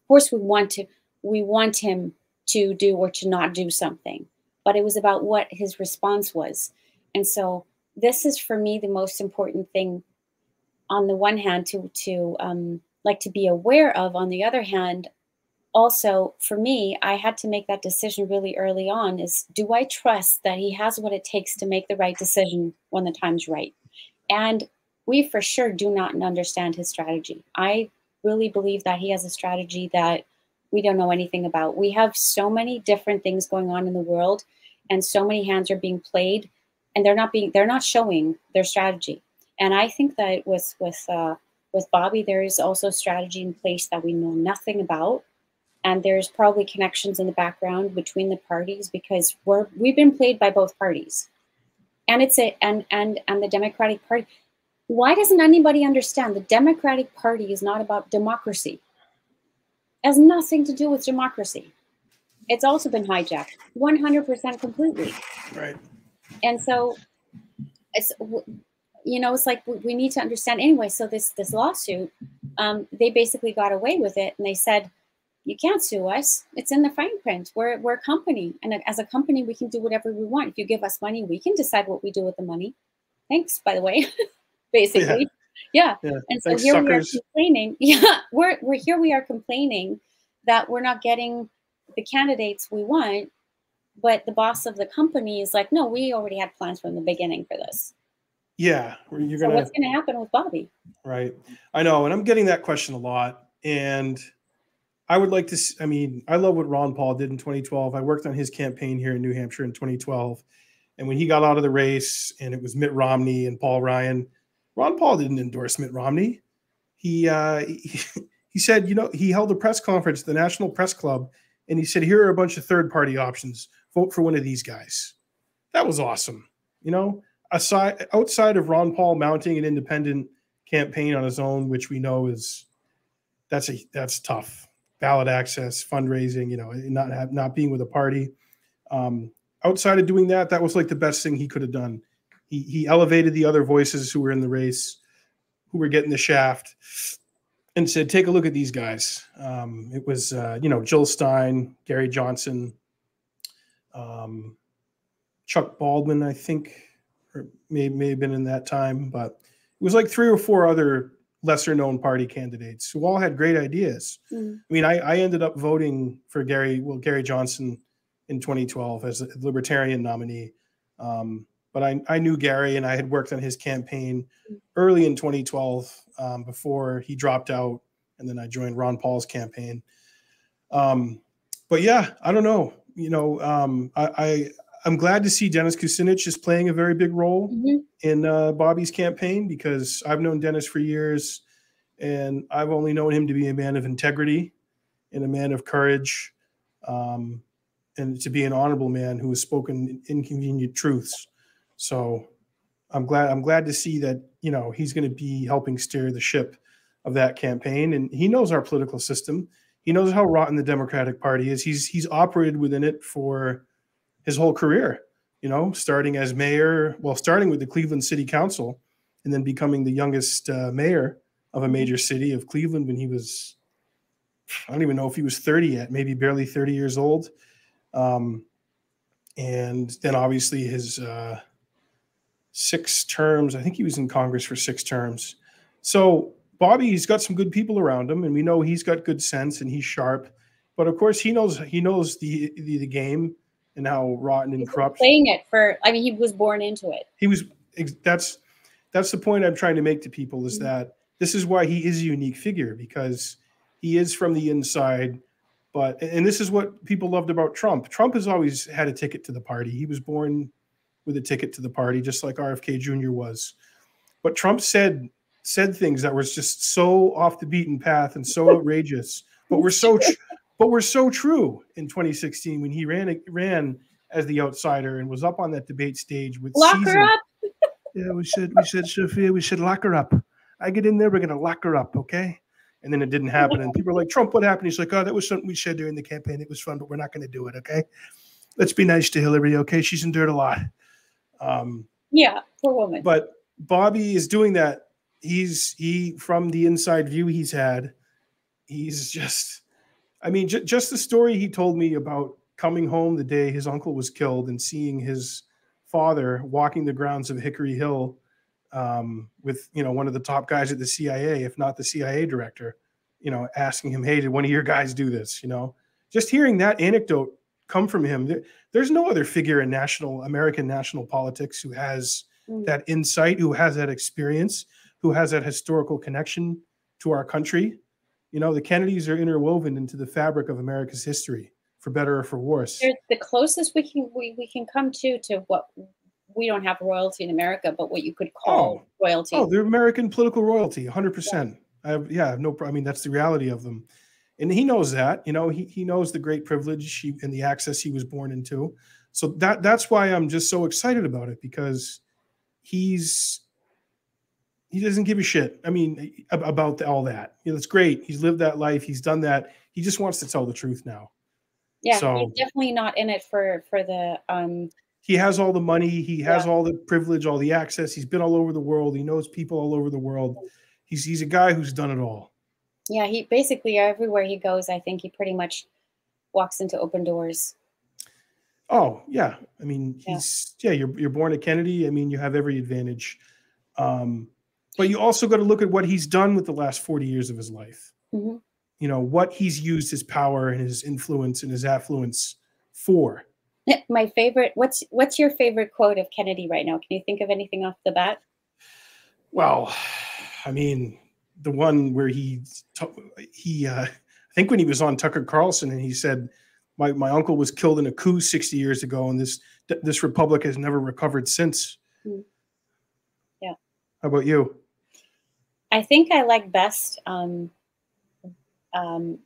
of course we want to, we want him to do or to not do something, but it was about what his response was. And so this is for me the most important thing on the one hand to, to, um, like to be aware of on the other hand also for me i had to make that decision really early on is do i trust that he has what it takes to make the right decision when the time's right? And we for sure do not understand his strategy. I really believe that he has a strategy that we don't know anything about. We have so many different things going on in the world and so many hands are being played and they're not being they're not showing their strategy. And i think that with with uh, with bobby there is also strategy in place that we know nothing about and there's probably connections in the background between the parties because we're we've been played by both parties. And it's a and and and the democratic party why doesn't anybody understand the democratic party is not about democracy? It has nothing to do with democracy. It's also been hijacked 100% completely. Right. And so it's you know it's like we need to understand anyway. So this this lawsuit um, they basically got away with it and they said you can't sue us. It's in the fine print. We're, we're a company. And as a company, we can do whatever we want. If you give us money, we can decide what we do with the money. Thanks, by the way, [laughs] basically. Yeah. yeah. yeah. And so Thanks, here suckers. we are complaining. [laughs] Yeah. We're, we're here. We are complaining that we're not getting the candidates we want. But the boss of the company is like, no, we already had plans from the beginning for this. Yeah. You're gonna, so what's going to happen with Bobby? Right. I know. And I'm getting that question a lot. And I would like to. I mean, I love what Ron Paul did in 2012. I worked on his campaign here in New Hampshire in 2012, and when he got out of the race, and it was Mitt Romney and Paul Ryan, Ron Paul didn't endorse Mitt Romney. He uh, he, [laughs] he said, you know, he held a press conference, the National Press Club, and he said, here are a bunch of third party options. Vote for one of these guys. That was awesome. You know, aside outside of Ron Paul mounting an independent campaign on his own, which we know is that's a that's tough ballot access, fundraising, you know, not have, not being with a party. Um, outside of doing that, that was like the best thing he could have done. He, he elevated the other voices who were in the race, who were getting the shaft, and said, "Take a look at these guys." Um, it was, uh, you know, Jill Stein, Gary Johnson, um, Chuck Baldwin, I think, or may may have been in that time, but it was like three or four other lesser known party candidates who all had great ideas. Mm. I mean, I, I, ended up voting for Gary, well, Gary Johnson in 2012 as a libertarian nominee. Um, but I, I knew Gary and I had worked on his campaign mm. early in 2012 um, before he dropped out. And then I joined Ron Paul's campaign. Um, but yeah, I don't know. You know, um, I, I I'm glad to see Dennis Kucinich is playing a very big role mm-hmm. in uh, Bobby's campaign because I've known Dennis for years. and I've only known him to be a man of integrity and a man of courage, um, and to be an honorable man who has spoken inconvenient truths. So I'm glad I'm glad to see that you know he's going to be helping steer the ship of that campaign, and he knows our political system. He knows how rotten the Democratic Party is. He's he's operated within it for his whole career. You know, starting as mayor, well, starting with the Cleveland City Council, and then becoming the youngest uh, mayor of a major city of Cleveland when he was, I don't even know if he was 30 yet, maybe barely 30 years old. Um, and then obviously his uh, six terms. I think he was in Congress for six terms. So Bobby, he's got some good people around him, and we know he's got good sense and he's sharp. But of course, he knows he knows the the, the game and how rotten and corrupt. Playing it for, I mean, he was born into it. He was. That's that's the point I'm trying to make to people is Mhm. that this is why he is a unique figure because he is from the inside. But and this is what people loved about Trump. Trump has always had a ticket to the party. He was born with a ticket to the party, just like RFK Jr. was. But Trump said said things that was just so off the beaten path and so [laughs] outrageous, but were so but were so true in 2016 when he ran ran as the outsider and was up on that debate stage with Lock Caesar. her up. Yeah, we should we should Sophia, we should lock her up. I get in there, we're gonna lock her up, okay? And then it didn't happen. And people are like, Trump, what happened? He's like, Oh, that was something we said during the campaign. It was fun, but we're not gonna do it, okay? Let's be nice to Hillary, okay? She's endured a lot. Um, Yeah, poor woman. but Bobby is doing that. He's he from the inside view he's had. He's just, I mean, j- just the story he told me about coming home the day his uncle was killed and seeing his father walking the grounds of Hickory Hill um, with you know one of the top guys at the CIA, if not the CIA director, you know, asking him, "Hey, did one of your guys do this?" You know, just hearing that anecdote come from him. There, there's no other figure in national American national politics who has Mm. that insight, who has that experience, who has that historical connection to our country. You know, the Kennedys are interwoven into the fabric of America's history, for better or for worse. They're the closest we can we, we can come to to what we don't have royalty in America, but what you could call oh. royalty. Oh, they're American political royalty, 100%. I have, yeah, I have no, pro- I mean, that's the reality of them. And he knows that, you know, he, he knows the great privilege he, and the access he was born into. So that that's why I'm just so excited about it because he's he doesn't give a shit. I mean, ab- about all that. You know, it's great. He's lived that life. He's done that. He just wants to tell the truth now. yeah, so- he's definitely not in it for for the um He has all the money. He has Yeah. all the privilege, all the access. He's been all over the world. He knows people all over the world. He's he's a guy who's done it all. yeah, he basically everywhere he goes, I think he pretty much walks into open doors. Oh yeah, I mean Yeah. he's yeah. You're you're born a Kennedy. I mean you have every advantage, um, but you also got to look at what he's done with the last forty years of his life. Mhm. You know what he's used his power and his influence and his affluence for. My favorite what's what's your favorite quote of Kennedy right now? Can you think of anything off the bat? Well, I mean the one where he he uh, I think when he was on Tucker Carlson and he said. My, my uncle was killed in a coup 60 years ago, and this this republic has never recovered since. Mm. Yeah. How about you? I think I like best. Um, um,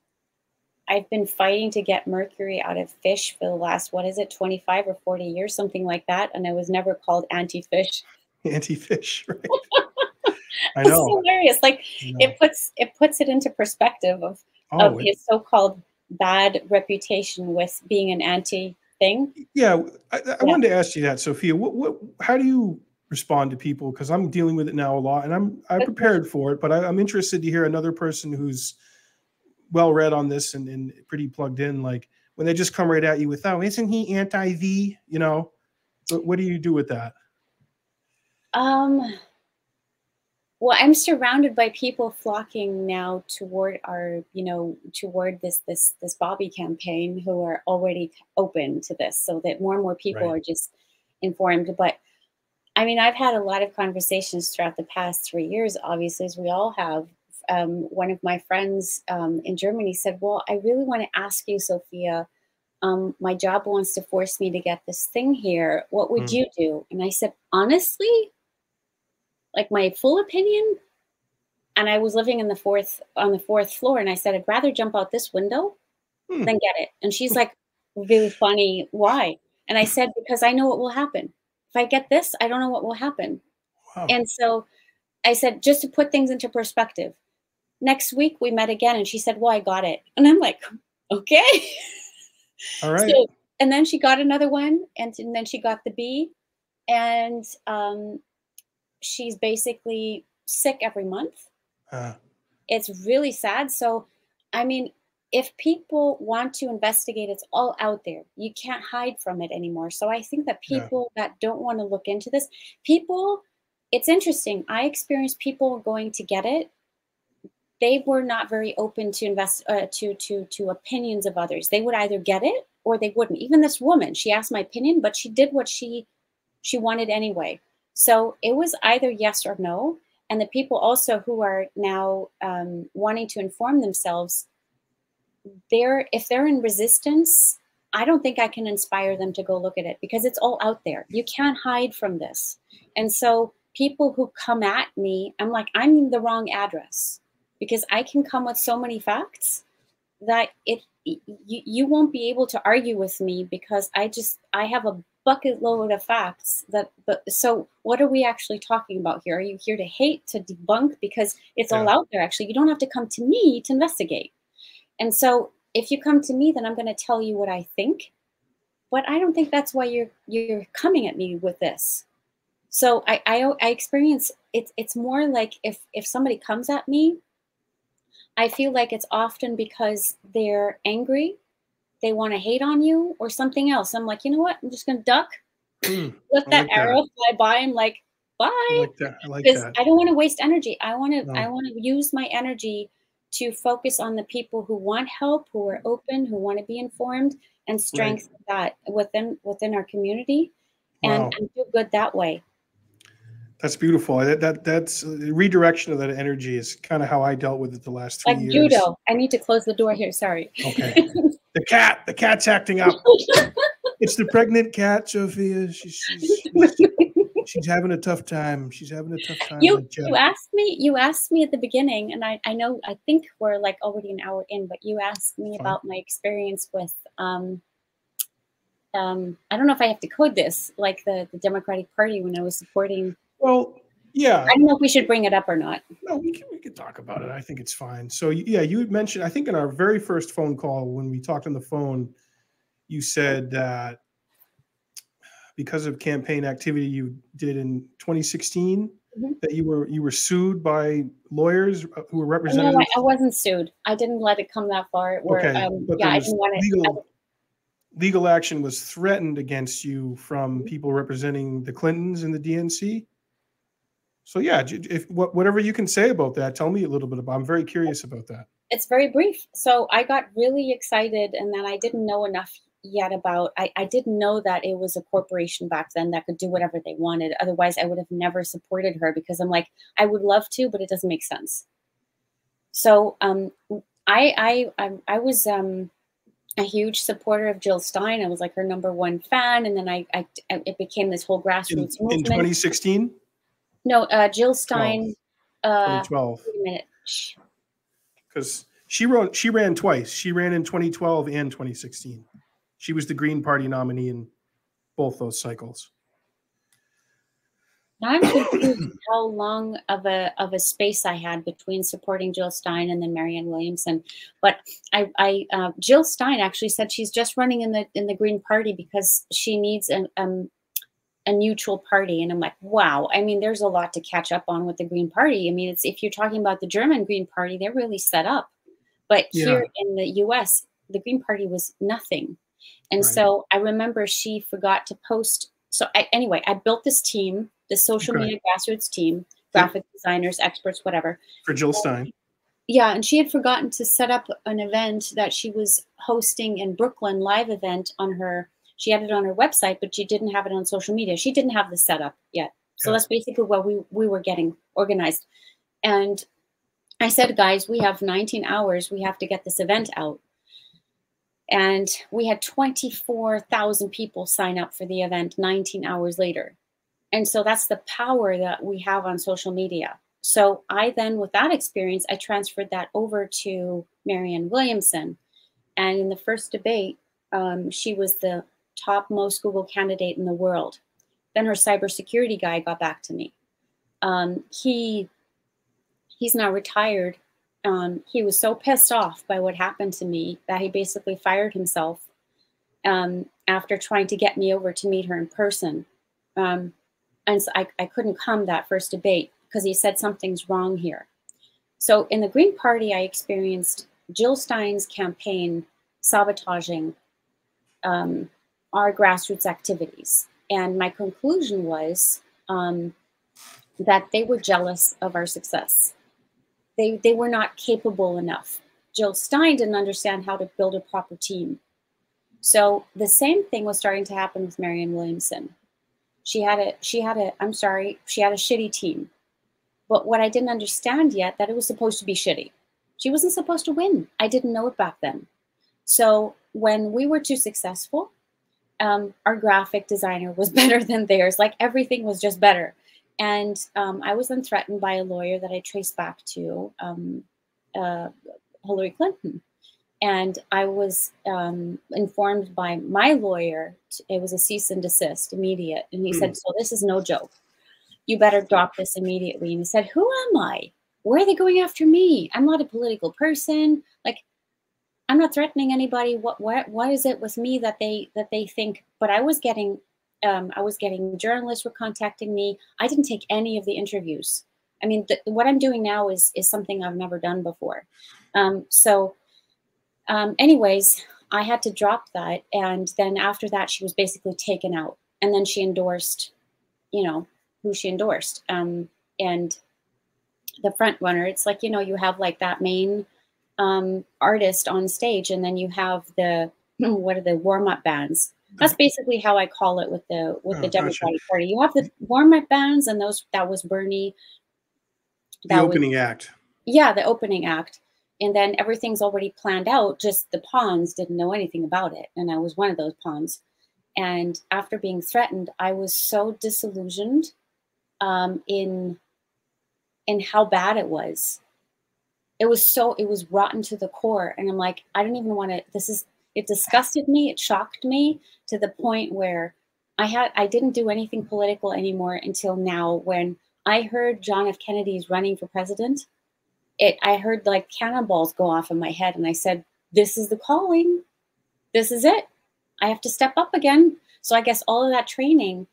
I've been fighting to get mercury out of fish for the last what is it, twenty five or forty years, something like that, and I was never called anti fish. Anti-fish, [laughs] [laughs] right? [laughs] I It's know. hilarious. Like it puts it puts it into perspective of Oh, of his so called bad reputation with being an anti thing. yeah. I, I wanted to ask you that, Sophia. What, what, how do you respond to people? Because I'm dealing with it now a lot, and I'm I'm prepared for it. But I, I'm interested to hear another person who's well read on this and, and pretty plugged in. Like when they just come right at you with, "Oh, isn't he anti-V?" You know, what, what do you do with that? Um, well, I'm surrounded by people flocking now toward our, you know, toward this this this Bobby campaign who are already open to this, so that more and more people Right. are just informed. But I mean, I've had a lot of conversations throughout the past three years, obviously, as we all have. Um, one of my friends um, in Germany said, "Well, I really want to ask you, Sophia." Um, my job wants to force me to get this thing here. What would Mm. you do? And I said, honestly, like my full opinion, and I was living in the fourth on the fourth floor, and I said, I'd rather jump out this window hmm. than get it. And she's [laughs] like, really funny. Why? And I said, because I know what will happen. If I get this, I don't know what will happen. Wow. And so I said, just to put things into perspective. Next week we met again, and she said, "Well, I got it," and I'm like, "Okay." All right. So, and then she got another one, and, and then she got the B, and um, she's basically sick every month. Uh. It's really sad. So, I mean, if people want to investigate, it's all out there. You can't hide from it anymore. So I think that people yeah. that don't want to look into this, people, it's interesting. I experienced people going to get it. They were not very open to invest uh, to to to opinions of others. They would either get it or they wouldn't. Even this woman, she asked my opinion, but she did what she she wanted anyway. So it was either yes or no. And the people also who are now um, wanting to inform themselves, they're if they're in resistance, I don't think I can inspire them to go look at it because it's all out there. You can't hide from this. And so people who come at me, I'm like, I'm in the wrong address because I can come with so many facts that it you, you won't be able to argue with me because I just I have a bucket load of facts that but so what are we actually talking about here are you here to hate to debunk because it's yeah. all out there actually you don't have to come to me to investigate and so if you come to me then i'm going to tell you what i think but i don't think that's why you're you're coming at me with this so i i, I experience it's it's more like if if somebody comes at me i feel like it's often because they're angry they want to hate on you or something else. I'm like, you know what? I'm just going to duck, mm, [clears throat] let that like arrow that. fly by. I'm like, bye. I like that. I like that. I don't want to waste energy. I want to. No. I want to use my energy to focus on the people who want help, who are open, who want to be informed, and strengthen right. that within within our community, and, wow. and do good that way. That's beautiful. That, that that's redirection of that energy is kind of how I dealt with it the last three like years. judo. I need to close the door here. Sorry. Okay. [laughs] the cat. The cat's acting up. [laughs] it's the pregnant cat, Sophia. She's, she's, she's, [laughs] she's, having a tough time. She's having a tough time. You you asked me. You asked me at the beginning, and I I know I think we're like already an hour in, but you asked me Fine. about my experience with um um I don't know if I have to code this like the the Democratic Party when I was supporting well, yeah. I don't know if we should bring it up or not. No, we can we can talk about it. I think it's fine. So yeah, you had mentioned I think in our very first phone call when we talked on the phone, you said that because of campaign activity you did in 2016 mm-hmm. that you were you were sued by lawyers who were representing. No, I, wasn't sued. I didn't let it come that far. Where, okay, um, yeah, I didn't want legal, legal action was threatened against you from mm-hmm. people representing the Clintons and the DNC so yeah, if whatever you can say about that, tell me a little bit about. I'm very curious about that. It's very brief. So I got really excited, and then I didn't know enough yet about. I, I didn't know that it was a corporation back then that could do whatever they wanted. Otherwise, I would have never supported her because I'm like, I would love to, but it doesn't make sense. So um, I I I, I was um, a huge supporter of Jill Stein. I was like her number one fan, and then I, I it became this whole grassroots in, movement. In 2016. No, uh, Jill Stein. Uh, 2012. Wait a minute. Because she wrote, she ran twice. She ran in 2012 and 2016. She was the Green Party nominee in both those cycles. Now I'm confused [coughs] how long of a of a space I had between supporting Jill Stein and then Marianne Williamson. But I, I uh, Jill Stein actually said she's just running in the in the Green Party because she needs an um, a neutral party and i'm like wow i mean there's a lot to catch up on with the green party i mean it's if you're talking about the german green party they're really set up but yeah. here in the us the green party was nothing and right. so i remember she forgot to post so I, anyway i built this team the social okay. media grassroots team graphic yeah. designers experts whatever for jill stein yeah and she had forgotten to set up an event that she was hosting in brooklyn live event on her she had it on her website, but she didn't have it on social media. She didn't have the setup yet. So yeah. that's basically what we, we were getting organized. And I said, guys, we have 19 hours. We have to get this event out. And we had 24,000 people sign up for the event 19 hours later. And so that's the power that we have on social media. So I then, with that experience, I transferred that over to Marianne Williamson. And in the first debate, um, she was the top most Google candidate in the world. Then her cybersecurity guy got back to me. Um, he he's now retired. Um, he was so pissed off by what happened to me that he basically fired himself um, after trying to get me over to meet her in person. Um, and so I, I couldn't come that first debate because he said something's wrong here. So in the Green Party, I experienced Jill Stein's campaign sabotaging um, our grassroots activities. And my conclusion was um, that they were jealous of our success. They, they were not capable enough. Jill Stein didn't understand how to build a proper team. So the same thing was starting to happen with Marianne Williamson. She had a she had a I'm sorry, she had a shitty team. But what I didn't understand yet that it was supposed to be shitty. She wasn't supposed to win. I didn't know it back then. So when we were too successful, um, our graphic designer was [laughs] better than theirs. Like everything was just better. And um, I was then threatened by a lawyer that I traced back to um, uh, Hillary Clinton. And I was um, informed by my lawyer, it was a cease and desist immediate. And he mm. said, So this is no joke. You better drop this immediately. And he said, Who am I? Where are they going after me? I'm not a political person. Like, I'm not threatening anybody. What what what is it with me that they that they think? But I was getting um, I was getting journalists were contacting me. I didn't take any of the interviews. I mean, th- what I'm doing now is is something I've never done before. Um, so um, anyways, I had to drop that. And then after that, she was basically taken out. And then she endorsed, you know, who she endorsed. Um, and the front runner, it's like, you know, you have like that main um, artist on stage, and then you have the, [clears throat] what are the warm up bands? That's basically how I call it with the with oh, the Democratic gotcha. Party. You have the warm up bands, and those that was Bernie. That the opening was, act. Yeah, the opening act and then everything's already planned out just the pawns didn't know anything about it and i was one of those pawns and after being threatened i was so disillusioned um, in in how bad it was it was so it was rotten to the core and i'm like i don't even want to this is it disgusted me it shocked me to the point where i had i didn't do anything political anymore until now when i heard john f kennedy's running for president it I heard like cannonballs go off in my head and I said, This is the calling. This is it. I have to step up again. So I guess all of that training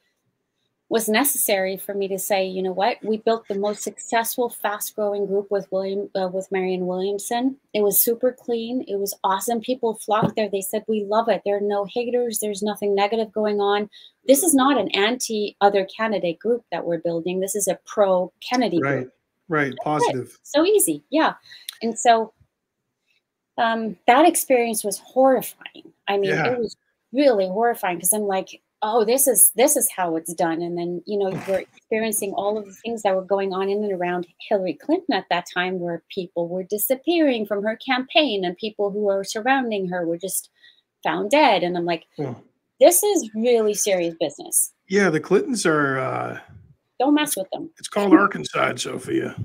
was necessary for me to say, you know what, we built the most successful, fast-growing group with William, uh, with Marianne Williamson. It was super clean. It was awesome. People flocked there. They said, we love it. There are no haters. There's nothing negative going on. This is not an anti-other candidate group that we're building. This is a pro-Kennedy right. group. Right, Right. positive. So easy, yeah. And so um, that experience was horrifying. I mean, yeah. it was really horrifying because I'm like, oh, this is this is how it's done. And then you know we're experiencing all of the things that were going on in and around Hillary Clinton at that time, where people were disappearing from her campaign and people who were surrounding her were just found dead. And I'm like, oh. this is really serious business. Yeah, the Clintons are. Uh don't mess with them. It's called Arkancide Sophia.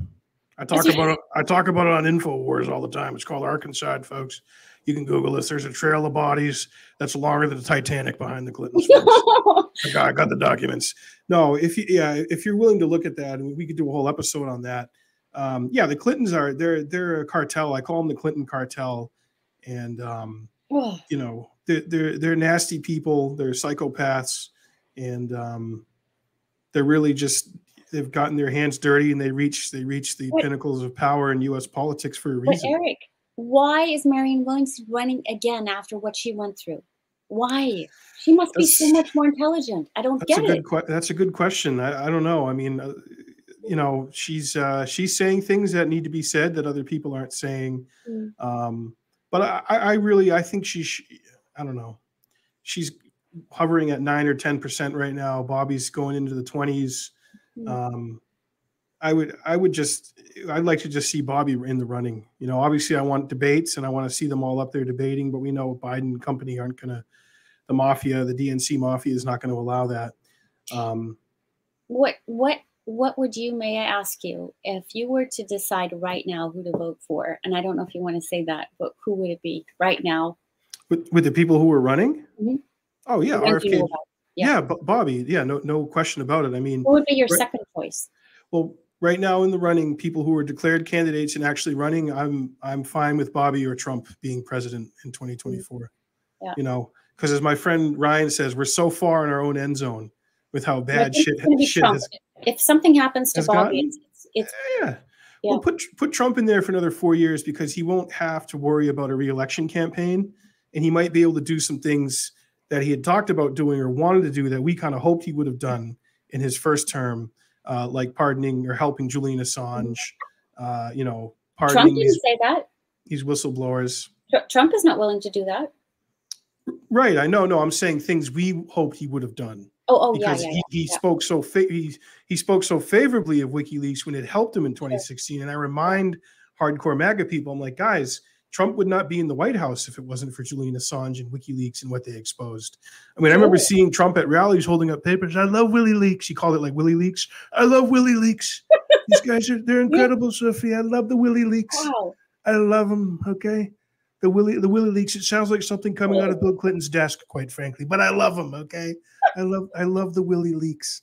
I talk about it. I talk about it on Infowars all the time. It's called Arkancide folks. You can Google this. There's a trail of bodies that's longer than the Titanic behind the Clintons. [laughs] I, got, I got the documents. No, if you yeah, if you're willing to look at that, and we could do a whole episode on that. Um, yeah, the Clintons are they're they're a cartel. I call them the Clinton cartel, and um, you know they're, they're they're nasty people. They're psychopaths, and um, they're really just they've gotten their hands dirty and they reach they reach the Wait. pinnacles of power in U.S. politics for a reason. But Eric, why is Marianne Williams running again after what she went through? Why? She must that's, be so much more intelligent. I don't get it. Que- that's a good question. I, I don't know. I mean, uh, you know, she's uh, she's saying things that need to be said that other people aren't saying. Mm. Um, but I, I really I think she's I don't know. She's hovering at nine or ten percent right now. Bobby's going into the 20s mm-hmm. um, I would I would just I'd like to just see Bobby in the running. You know, obviously I want debates and I want to see them all up there debating, but we know Biden company aren't going to. The mafia, the DNC mafia, is not going to allow that. Um, what what what would you, may I ask you, if you were to decide right now who to vote for, and I don't know if you want to say that, but who would it be right now? With, with the people who were running? Mhm. Oh yeah, Who you know RFK. Yeah, Yeah. Bobby. Yeah, no, no question about it. I mean, what would be your Right. second choice? well, right now in the running, people who are declared candidates and actually running, I'm I'm fine with Bobby or Trump being president in 2024. Yeah. You know, because as my friend Ryan says, we're so far in our own end zone with how bad shit shit has. If something happens to Bobby, it's, it's Yeah. Yeah. Well, put put Trump in there for another four years because he won't have to worry about a reelection campaign, and he might be able to do some things that he had talked about doing or wanted to do that we kind of hoped he would have done in his first term, uh, like pardoning or helping Julian Assange, uh, you know, pardoning Trump didn't these, say that. these whistleblowers. Tr- Trump is not willing to do that. Right. I know. No, I'm saying things we hoped he would have done. Oh, oh, yeah, because yeah, he, yeah. he yeah. spoke so fa- he, he spoke so favorably of WikiLeaks when it helped him in 2016. And I remind hardcore MAGA people, I'm like, guys, Trump would not be in the White House if it wasn't for Julian Assange and WikiLeaks and what they exposed. I mean, I remember seeing Trump at rallies holding up papers. I love Willie Leaks. He called it like Willie Leaks. I love Willie Leaks. [laughs] These guys are they're incredible, Sophie. I love the Willie Leaks. Wow. I love them. Okay. The Willie, the Willie leaks. It sounds like something coming out of Bill Clinton's desk, quite frankly. But I love them. Okay. I love, I love the Willie leaks.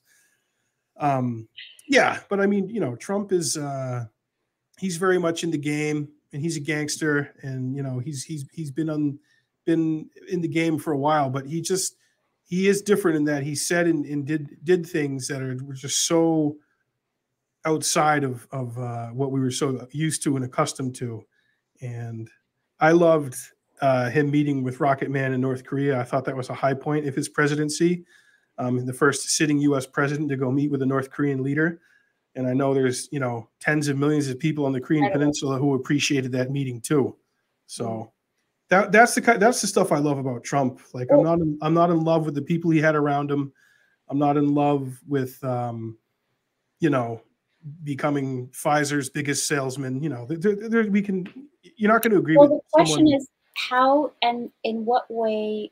Um, yeah, but I mean, you know, Trump is, uh, he's very much in the game, and he's a gangster, and you know, he's he's he's been on, been in the game for a while, but he just he is different in that he said and, and did did things that are were just so outside of of uh, what we were so used to and accustomed to, and I loved uh, him meeting with Rocket Man in North Korea. I thought that was a high point of his presidency. Um, the first sitting U.S. president to go meet with a North Korean leader, and I know there's you know tens of millions of people on the Korean Peninsula who appreciated that meeting too. So that that's the kind that's the stuff I love about Trump. Like I'm not in, I'm not in love with the people he had around him. I'm not in love with um, you know becoming Pfizer's biggest salesman. You know, there, there, we can. You're not going to agree Well, with Well, the question someone. is how and in what way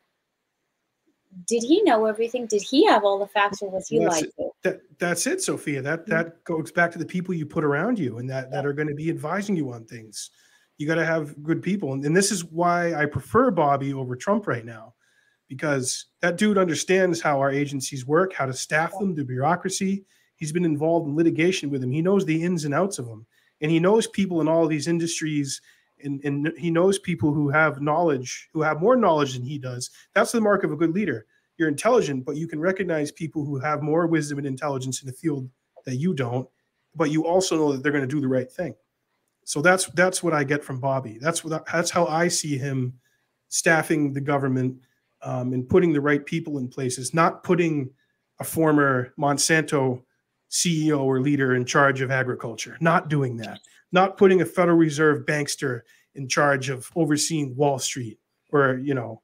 did he know everything? Did he have all the facts, or was he to? That that's it, Sophia. That that goes back to the people you put around you and that that are going to be advising you on things. You got to have good people, and, and this is why I prefer Bobby over Trump right now, because that dude understands how our agencies work, how to staff them, the bureaucracy. He's been involved in litigation with them. He knows the ins and outs of them, and he knows people in all these industries. And, and he knows people who have knowledge, who have more knowledge than he does. That's the mark of a good leader you're intelligent, but you can recognize people who have more wisdom and intelligence in the field that you don't, but you also know that they're going to do the right thing. So that's that's what I get from Bobby. That's what that's how I see him staffing the government um, and putting the right people in places, not putting a former Monsanto CEO or leader in charge of agriculture, not doing that, not putting a Federal Reserve bankster in charge of overseeing Wall Street or you know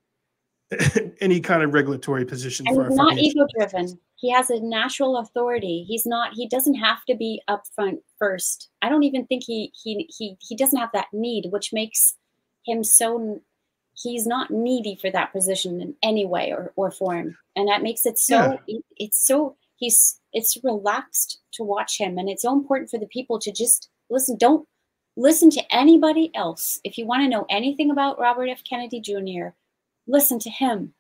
[laughs] any kind of regulatory position And for he's not ego driven. He has a natural authority. He's not. He doesn't have to be upfront first. I don't even think he he he he doesn't have that need, which makes him so. He's not needy for that position in any way or, or form, and that makes it so. It, it's so he's it's relaxed to watch him, and it's so important for the people to just listen. Don't listen to anybody else. If you want to know anything about Robert F. Kennedy Jr., listen to him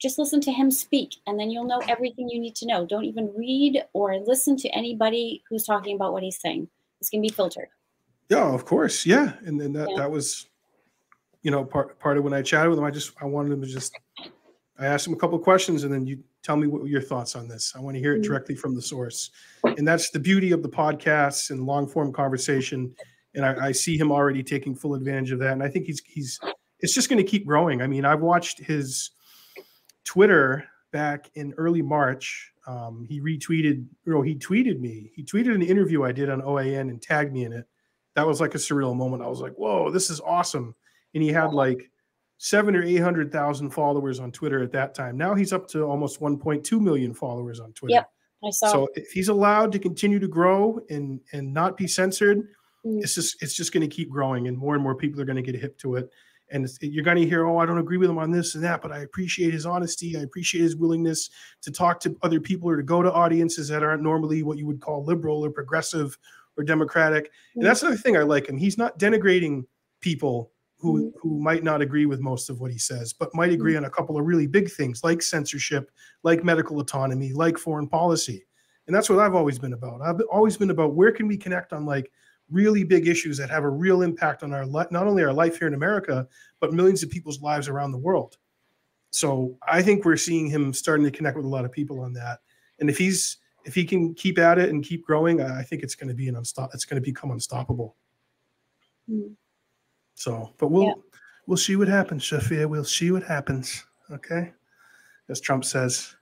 just listen to him speak and then you'll know everything you need to know don't even read or listen to anybody who's talking about what he's saying it's going to be filtered Yeah, of course. Yeah, and then that Yeah. that was, you know, part part of when I chatted with him. I just I wanted him to just. I asked him a couple of questions, and then you tell me what your thoughts on this. I want to hear it Mhm. directly from the source, and that's the beauty of the podcasts and long form conversation. And I, I see him already taking full advantage of that, and I think he's he's it's just going to keep growing. I mean, I've watched his Twitter back in early March. Um, he retweeted, or he tweeted me. He tweeted an interview I did on OAN and tagged me in it that was like a surreal moment. I was like, "Whoa, this is awesome!" And he had like seven or eight hundred thousand followers on Twitter at that time. Now he's up to almost one point two million followers on Twitter. Yep. i saw So if he's allowed to continue to grow and and not be censored, Mm. it's just it's just going to keep growing, and more and more people are going to get hip to it. And you're going to hear, oh, I don't agree with him on this and that, but I appreciate his honesty. I appreciate his willingness to talk to other people or to go to audiences that aren't normally what you would call liberal or progressive or democratic. Mm-hmm. And that's another thing I like him. He's not denigrating people who mm-hmm. who might not agree with most of what he says, but might agree mm-hmm. on a couple of really big things like censorship, like medical autonomy, like foreign policy. And that's what I've always been about. I've always been about where can we connect on like really big issues that have a real impact on our not only our life here in America, but millions of people's lives around the world. So I think we're seeing him starting to connect with a lot of people on that. And if he's if he can keep at it and keep growing, I think it's going to be an unstop. It's going to become unstoppable. Mm. So, but we'll yeah. we'll see what happens, Sophia. We'll see what happens. Okay, as Trump says.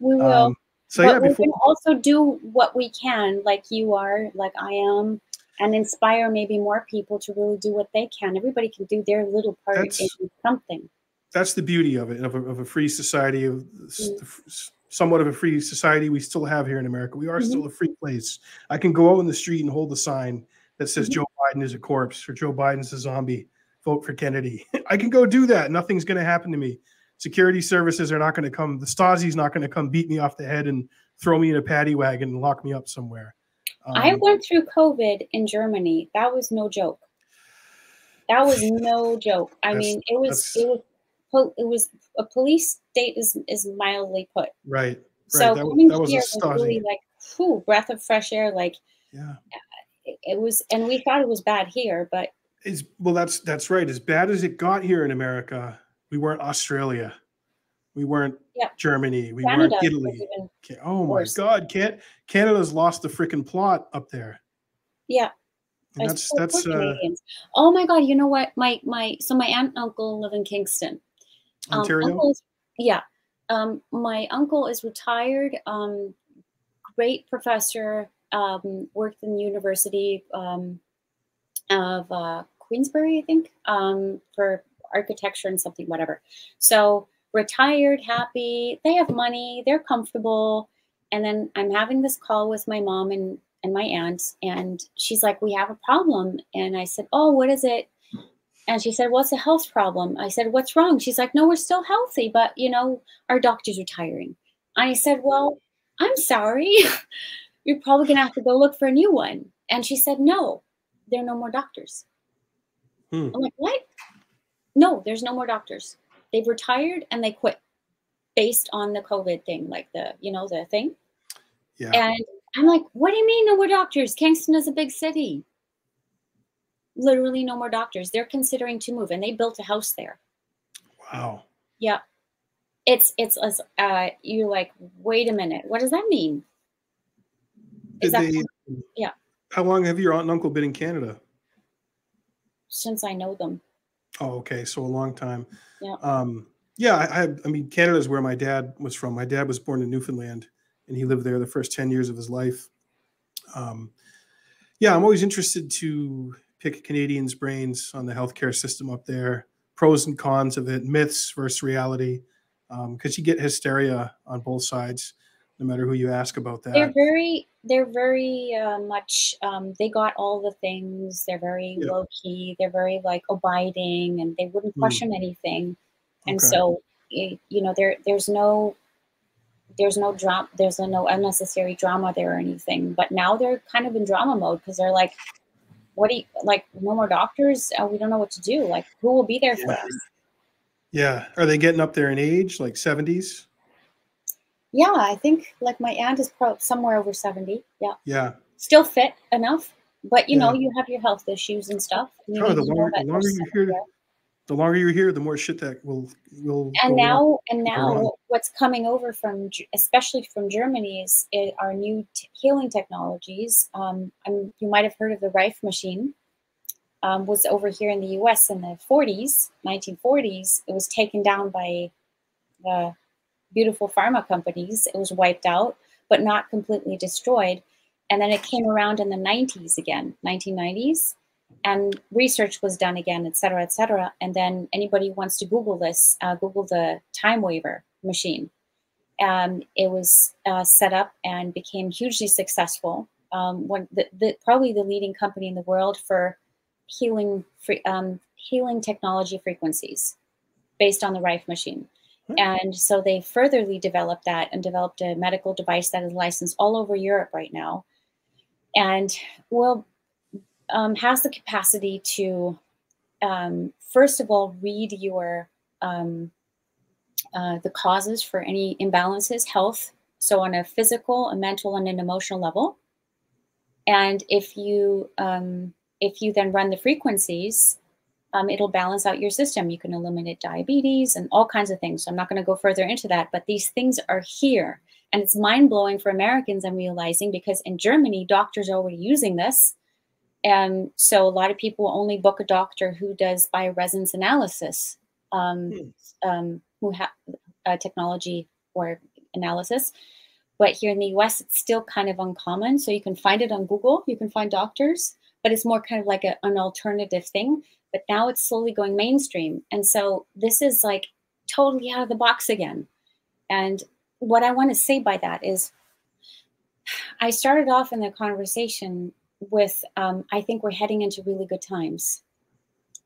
We will. Um, so but yeah, we can also do what we can, like you are, like I am, and inspire maybe more people to really do what they can. Everybody can do their little part that's, in something. That's the beauty of it, of a, of a free society, of mm. somewhat of a free society we still have here in America. We are mm-hmm. still a free place. I can go out in the street and hold a sign that says mm-hmm. Joe Biden is a corpse or Joe Biden's a zombie. Vote for Kennedy. [laughs] I can go do that. Nothing's going to happen to me. Security services are not going to come. The Stasi's not going to come beat me off the head and throw me in a paddy wagon and lock me up somewhere. Um, I went through COVID in Germany. That was no joke. That was no joke. I mean, it was it was it was a police state is is mildly put. Right. So right. coming that was, here was really like, whew, breath of fresh air. Like, yeah, it was and we thought it was bad here but is well that's that's right as bad as it got here in america we weren't australia we weren't yep. germany we Canada weren't italy. oh my worse. god can't canada's lost the freaking plot up there. Yeah. And that's that's uh, oh my god you know what? My my so my aunt and uncle live in kingston. Um, ontario? yeah. Um my uncle is retired um great professor um, worked in the University um, of uh, Queensbury, I think, um, for architecture and something, whatever. So retired, happy, they have money, they're comfortable. And then I'm having this call with my mom and, and my aunt, and she's like, We have a problem. And I said, Oh, what is it? And she said, What's a health problem? I said, What's wrong? She's like, No, we're still healthy, but you know, our doctor's retiring. I said, Well, I'm sorry. [laughs] you're probably going to have to go look for a new one. And she said, no, there are no more doctors. Hmm. I'm like, what? No, there's no more doctors. They've retired and they quit based on the COVID thing, like the, you know, the thing. Yeah. And I'm like, what do you mean no more doctors? Kingston is a big city. Literally no more doctors. They're considering to move and they built a house there. Wow. Yeah. It's, it's, as uh, you're like, wait a minute. What does that mean? Is that they, yeah. How long have your aunt and uncle been in Canada? Since I know them. Oh, okay. So a long time. Yeah. Um, yeah, I, I, mean, Canada is where my dad was from. My dad was born in Newfoundland, and he lived there the first ten years of his life. Um, yeah, I'm always interested to pick Canadians' brains on the healthcare system up there, pros and cons of it, myths versus reality, because um, you get hysteria on both sides no matter who you ask about that. They're very, they're very uh, much. Um, they got all the things. They're very yeah. low key. They're very like abiding, and they wouldn't hmm. question mm. anything. And okay. so, you know, there, there's no, there's no drama. There's no unnecessary drama there or anything. But now they're kind of in drama mode because they're like, what do you like? No more doctors. Uh, we don't know what to do. Like, who will be there yeah. for us? Yeah. Are they getting up there in age, like 70s? Yeah, I think like my aunt is probably somewhere over 70. Yeah. Yeah. Still fit enough, but you yeah. know, you have your health issues and stuff. And oh, the, longer, the longer you're here, the longer you're here, the more shit that will will. And now, and now, what's coming over from, especially from Germany, is it, our new healing technologies. Um, I'm, you might have heard of the Rife machine. Um, was over here in the U.S. in the 40s, 1940s. It was taken down by the beautiful pharma companies. It was wiped out, but not completely destroyed. And then it came around in the 90s again, 1990s, and research was done again, et cetera, et cetera. And then anybody who wants to Google this, uh, Google the TimeWaver machine. Um, it was uh, set up and became hugely successful. Um, the, the, probably the leading company in the world for healing, free, um, healing technology frequencies based on the Rife machine. Mm-hmm. And so they furtherly developed that and developed a medical device that is licensed all over Europe right now. And will um, has the capacity to, um, first of all, read your um, uh, the causes for any imbalances, health. So on a physical, a mental, and an emotional level. And if you um, if you then run the frequencies, um, it'll balance out your system. You can eliminate diabetes and all kinds of things. So I'm not going to go further into that, but these things are here. And it's mind blowing for Americans, I'm realizing, because in Germany, doctors are already using this. And so a lot of people only book a doctor who does bioresonance analysis, um, hmm. um, who have uh, technology or analysis. But here in the US, it's still kind of uncommon. So you can find it on Google, you can find doctors, but it's more kind of like a, an alternative thing. But now it's slowly going mainstream. And so this is like totally out of the box again. And what I want to say by that is I started off in the conversation with um, I think we're heading into really good times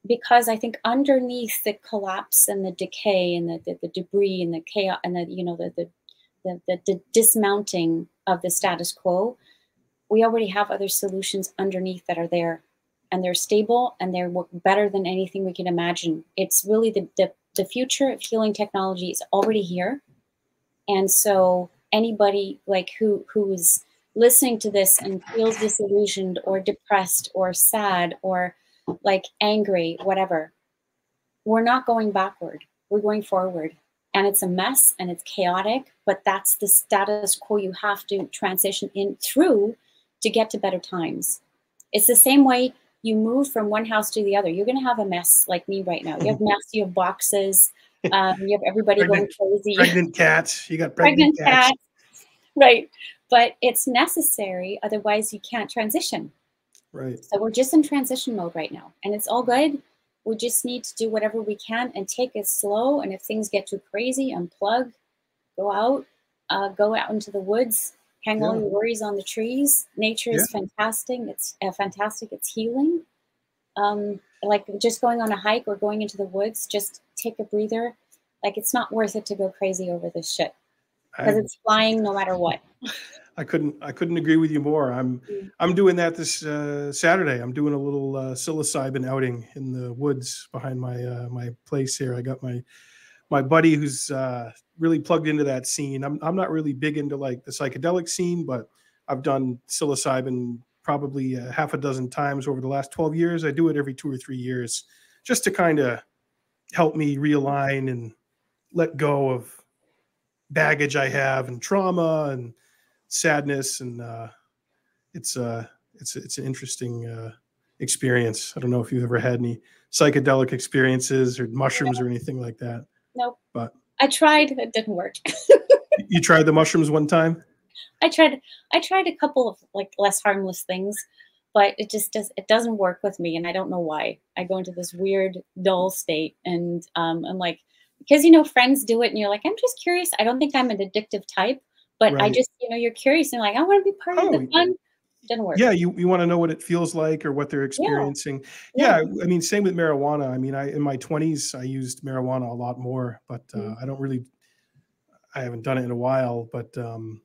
because I think underneath the collapse and the decay and the, the, the debris and the chaos and the you know the, the the, the, the dismounting of the status quo, we already have other solutions underneath that are there and they're stable and they work better than anything we can imagine. It's really the, the, the future of healing technology is already here. And so anybody like who who is listening to this and feels disillusioned or depressed or sad or like angry, whatever, we're not going backward. We're going forward and it's a mess and it's chaotic, but that's the status quo you have to transition in through to get to better times. It's the same way you move from one house to the other. You're going to have a mess like me right now. You have mess, you have boxes, [laughs] um, you have everybody pregnant, going crazy. Pregnant cats. You got pregnant, pregnant cats. cats. Right. But it's necessary. Otherwise, you can't transition. Right. So we're just in transition mode right now. And it's all good we just need to do whatever we can and take it slow. And if things get too crazy, unplug, go out, uh, go out into the woods, hang yeah. all your worries on the trees. Nature is yeah. fantastic. It's uh, fantastic. It's healing. Um, like just going on a hike or going into the woods, just take a breather. Like it's not worth it to go crazy over this shit because it's flying no matter what. [laughs] I couldn't I couldn't agree with you more. I'm mm. I'm doing that this uh, Saturday. I'm doing a little uh, psilocybin outing in the woods behind my uh, my place here. I got my my buddy who's uh, really plugged into that scene. I'm I'm not really big into like the psychedelic scene, but I've done psilocybin probably half a dozen times over the last 12 years. I do it every two or three years, just to kind of help me realign and let go of baggage I have and trauma and sadness, and uh, it's uh, it's it's an interesting uh, experience. I don't know if you've ever had any psychedelic experiences or mushrooms or anything like that. Nope. But I tried, it didn't work. [laughs] you tried the mushrooms one time. I tried. I tried a couple of like less harmless things, but it just does. It doesn't work with me, and I don't know why. I go into this weird dull state, and um, I'm like, because you know, friends do it, and you're like, I'm just curious. I don't think I'm an addictive type, but right. I just, you know, you're curious and like, I want to be part oh, of the fun. Didn't work. Yeah, you, you want to know what it feels like or what they're experiencing. Yeah. yeah. I mean, same with marijuana. I mean, I in my 20s I used marijuana a lot more, but uh, mm-hmm. I don't really I haven't done it in a while, but um,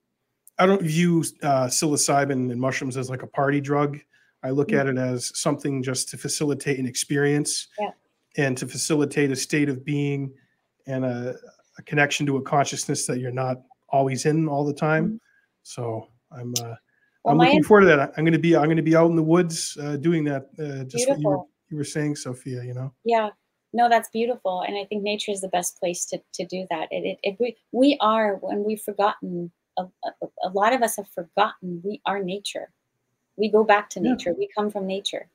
I don't view uh, psilocybin and mushrooms as like a party drug. I look mm-hmm. at it as something just to facilitate an experience yeah. and to facilitate a state of being and a, a, connection to a consciousness that you're not always in all the time. Mm-hmm. So I'm uh, well, I'm looking forward to that. I'm going to be I'm going to be out in the woods uh, doing that. Uh, just what you were, you were saying, Sophia. You know. Yeah. No, that's beautiful, and I think nature is the best place to, to do that. It, it, it we we are when we've forgotten. A, a, a, lot of us have forgotten we are nature. We go back to nature. Yeah. We come from nature.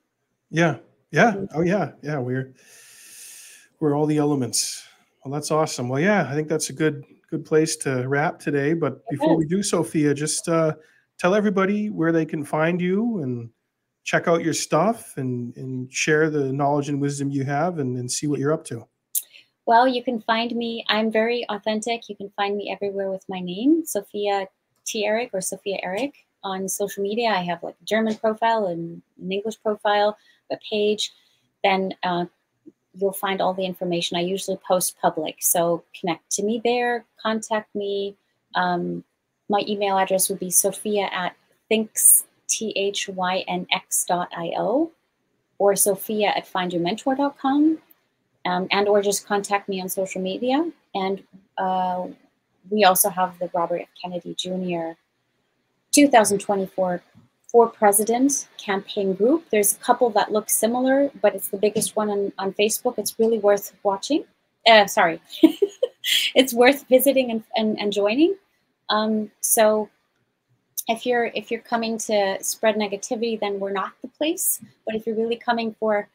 Yeah. Yeah. Mm-hmm. Oh yeah. Yeah. We're we're all the elements. Well, that's awesome. Well, yeah, I think that's a good good place to wrap today. But before we do, Sophia, just uh, tell everybody where they can find you and check out your stuff and, and share the knowledge and wisdom you have and, and see what you're up to. Well, you can find me. I'm very authentic. You can find me everywhere with my name, Sophia T. Erik or Sophia Erik. On social media, I have like a German profile and an English profile, a page. Then uh, you'll find all the information. I usually post public, so connect to me there. Contact me. Um, my email address would be Sophia at thinks t h y n x dot i o or Sophia at findyourmentor.com. Um, and or just contact me on social media. And uh, we also have the Robert F. Kennedy Jr. 2024 for President campaign group. There's a couple that look similar, but it's the biggest one on, on Facebook. It's really worth watching. Uh, sorry. [laughs] it's worth visiting and, and, and joining. Um, so if you're if you're coming to spread negativity, then we're not the place. But if you're really coming for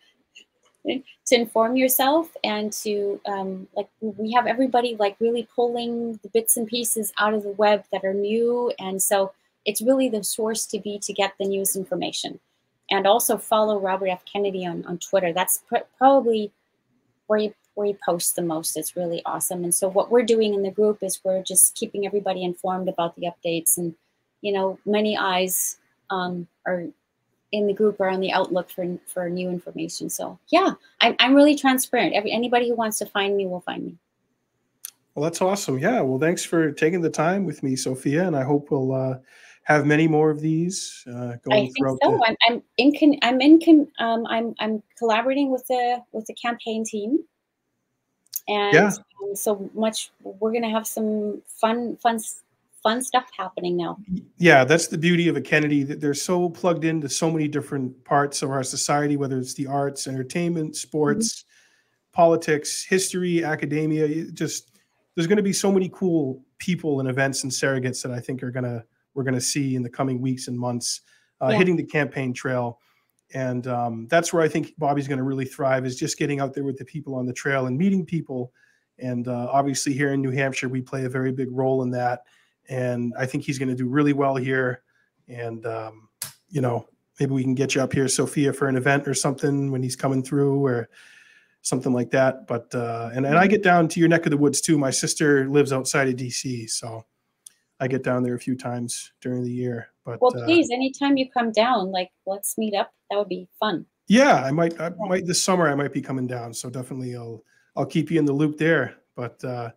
to inform yourself and to um, like we have everybody like really pulling the bits and pieces out of the web that are new. And so it's really the source to be to get the news information. And also follow robert f. Kennedy on, on twitter. That's pr- probably where you where you post the most it's really awesome and so what we're doing in the group is we're just keeping everybody informed about the updates and you know many eyes um, are in the group are on the outlook for for new information. So yeah, I'm I'm really transparent. Every anybody who wants to find me will find me. Well, that's awesome. Yeah. Well, thanks for taking the time with me, Sophia, and I hope we'll uh, have many more of these uh, going I think so. The- I'm, I'm in. I'm in. Um, I'm I'm collaborating with the with the campaign team, and yeah. um, so much. We're gonna have some fun fun fun stuff happening now. Yeah, that's the beauty of a Kennedy that they're so plugged into so many different parts of our society, whether it's the arts, entertainment, sports, mm-hmm. politics, history, academia. Just there's going to be so many cool people and events and surrogates that I think are gonna we're going to see in the coming weeks and months uh, yeah. hitting the campaign trail. And um, that's where I think Bobby's going to really thrive is just getting out there with the people on the trail and meeting people. And uh, obviously, here in New Hampshire, we play a very big role in that and I think he's going to do really well here. And um, you know, maybe we can get you up here, Sophia, for an event or something when he's coming through, or something like that. But uh, and and I get down to your neck of the woods too. My sister lives outside of DC, so I get down there a few times during the year. But well, uh, please, uh, anytime you come down, like let's meet up. That would be fun. Yeah, I might. I might this summer. I might be coming down, so definitely I'll I'll keep you in the loop there. But uh,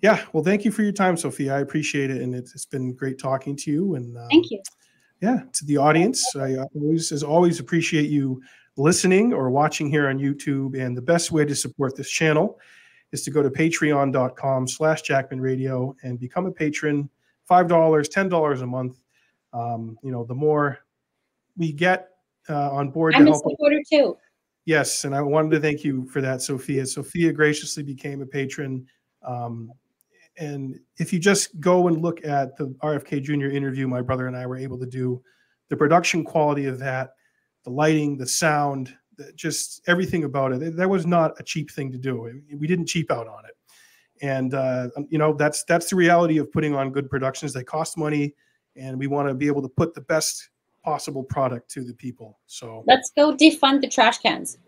yeah, well, thank you for your time, Sophia. I appreciate it, and it's, it's been great talking to you. And um, thank you. Yeah, to the audience, I always, as always, appreciate you listening or watching here on YouTube. And the best way to support this channel is to go to patreon.com/slash jackmanradio and become a patron. Five dollars, ten dollars a month. Um, you know, the more we get uh, on board I'm to help. a supporter too. Yes, and I wanted to thank you for that, Sophia. Sophia graciously became a patron. Um, and if you just go and look at the RFK Jr. interview, my brother and I were able to do the production quality of that, the lighting, the sound, the, just everything about it. That was not a cheap thing to do. We didn't cheap out on it. And uh, you know that's that's the reality of putting on good productions. They cost money, and we want to be able to put the best possible product to the people. So let's go defund the trash cans.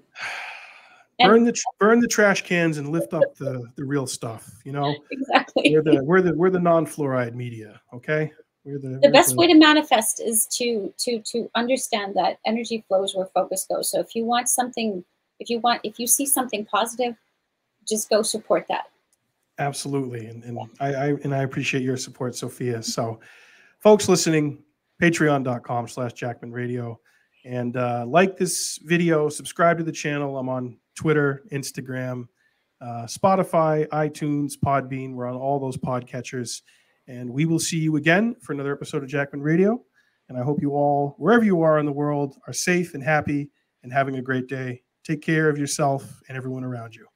burn the burn the trash cans and lift up the the real stuff. You know, exactly. We're the we're the we're the non-fluoride media. Okay, we're the the we're best the, way to manifest is to to to understand that energy flows where focus goes. So if you want something, if you want, if you see something positive, just go support that. Absolutely, and and I, I and I appreciate your support, Sophia. So, folks listening, Patreon.com/slash Jackman Radio. And uh, like this video, subscribe to the channel. I'm on Twitter, Instagram, uh, Spotify, iTunes, Podbean. We're on all those podcatchers. And we will see you again for another episode of Jackman Radio. And I hope you all, wherever you are in the world, are safe and happy and having a great day. Take care of yourself and everyone around you.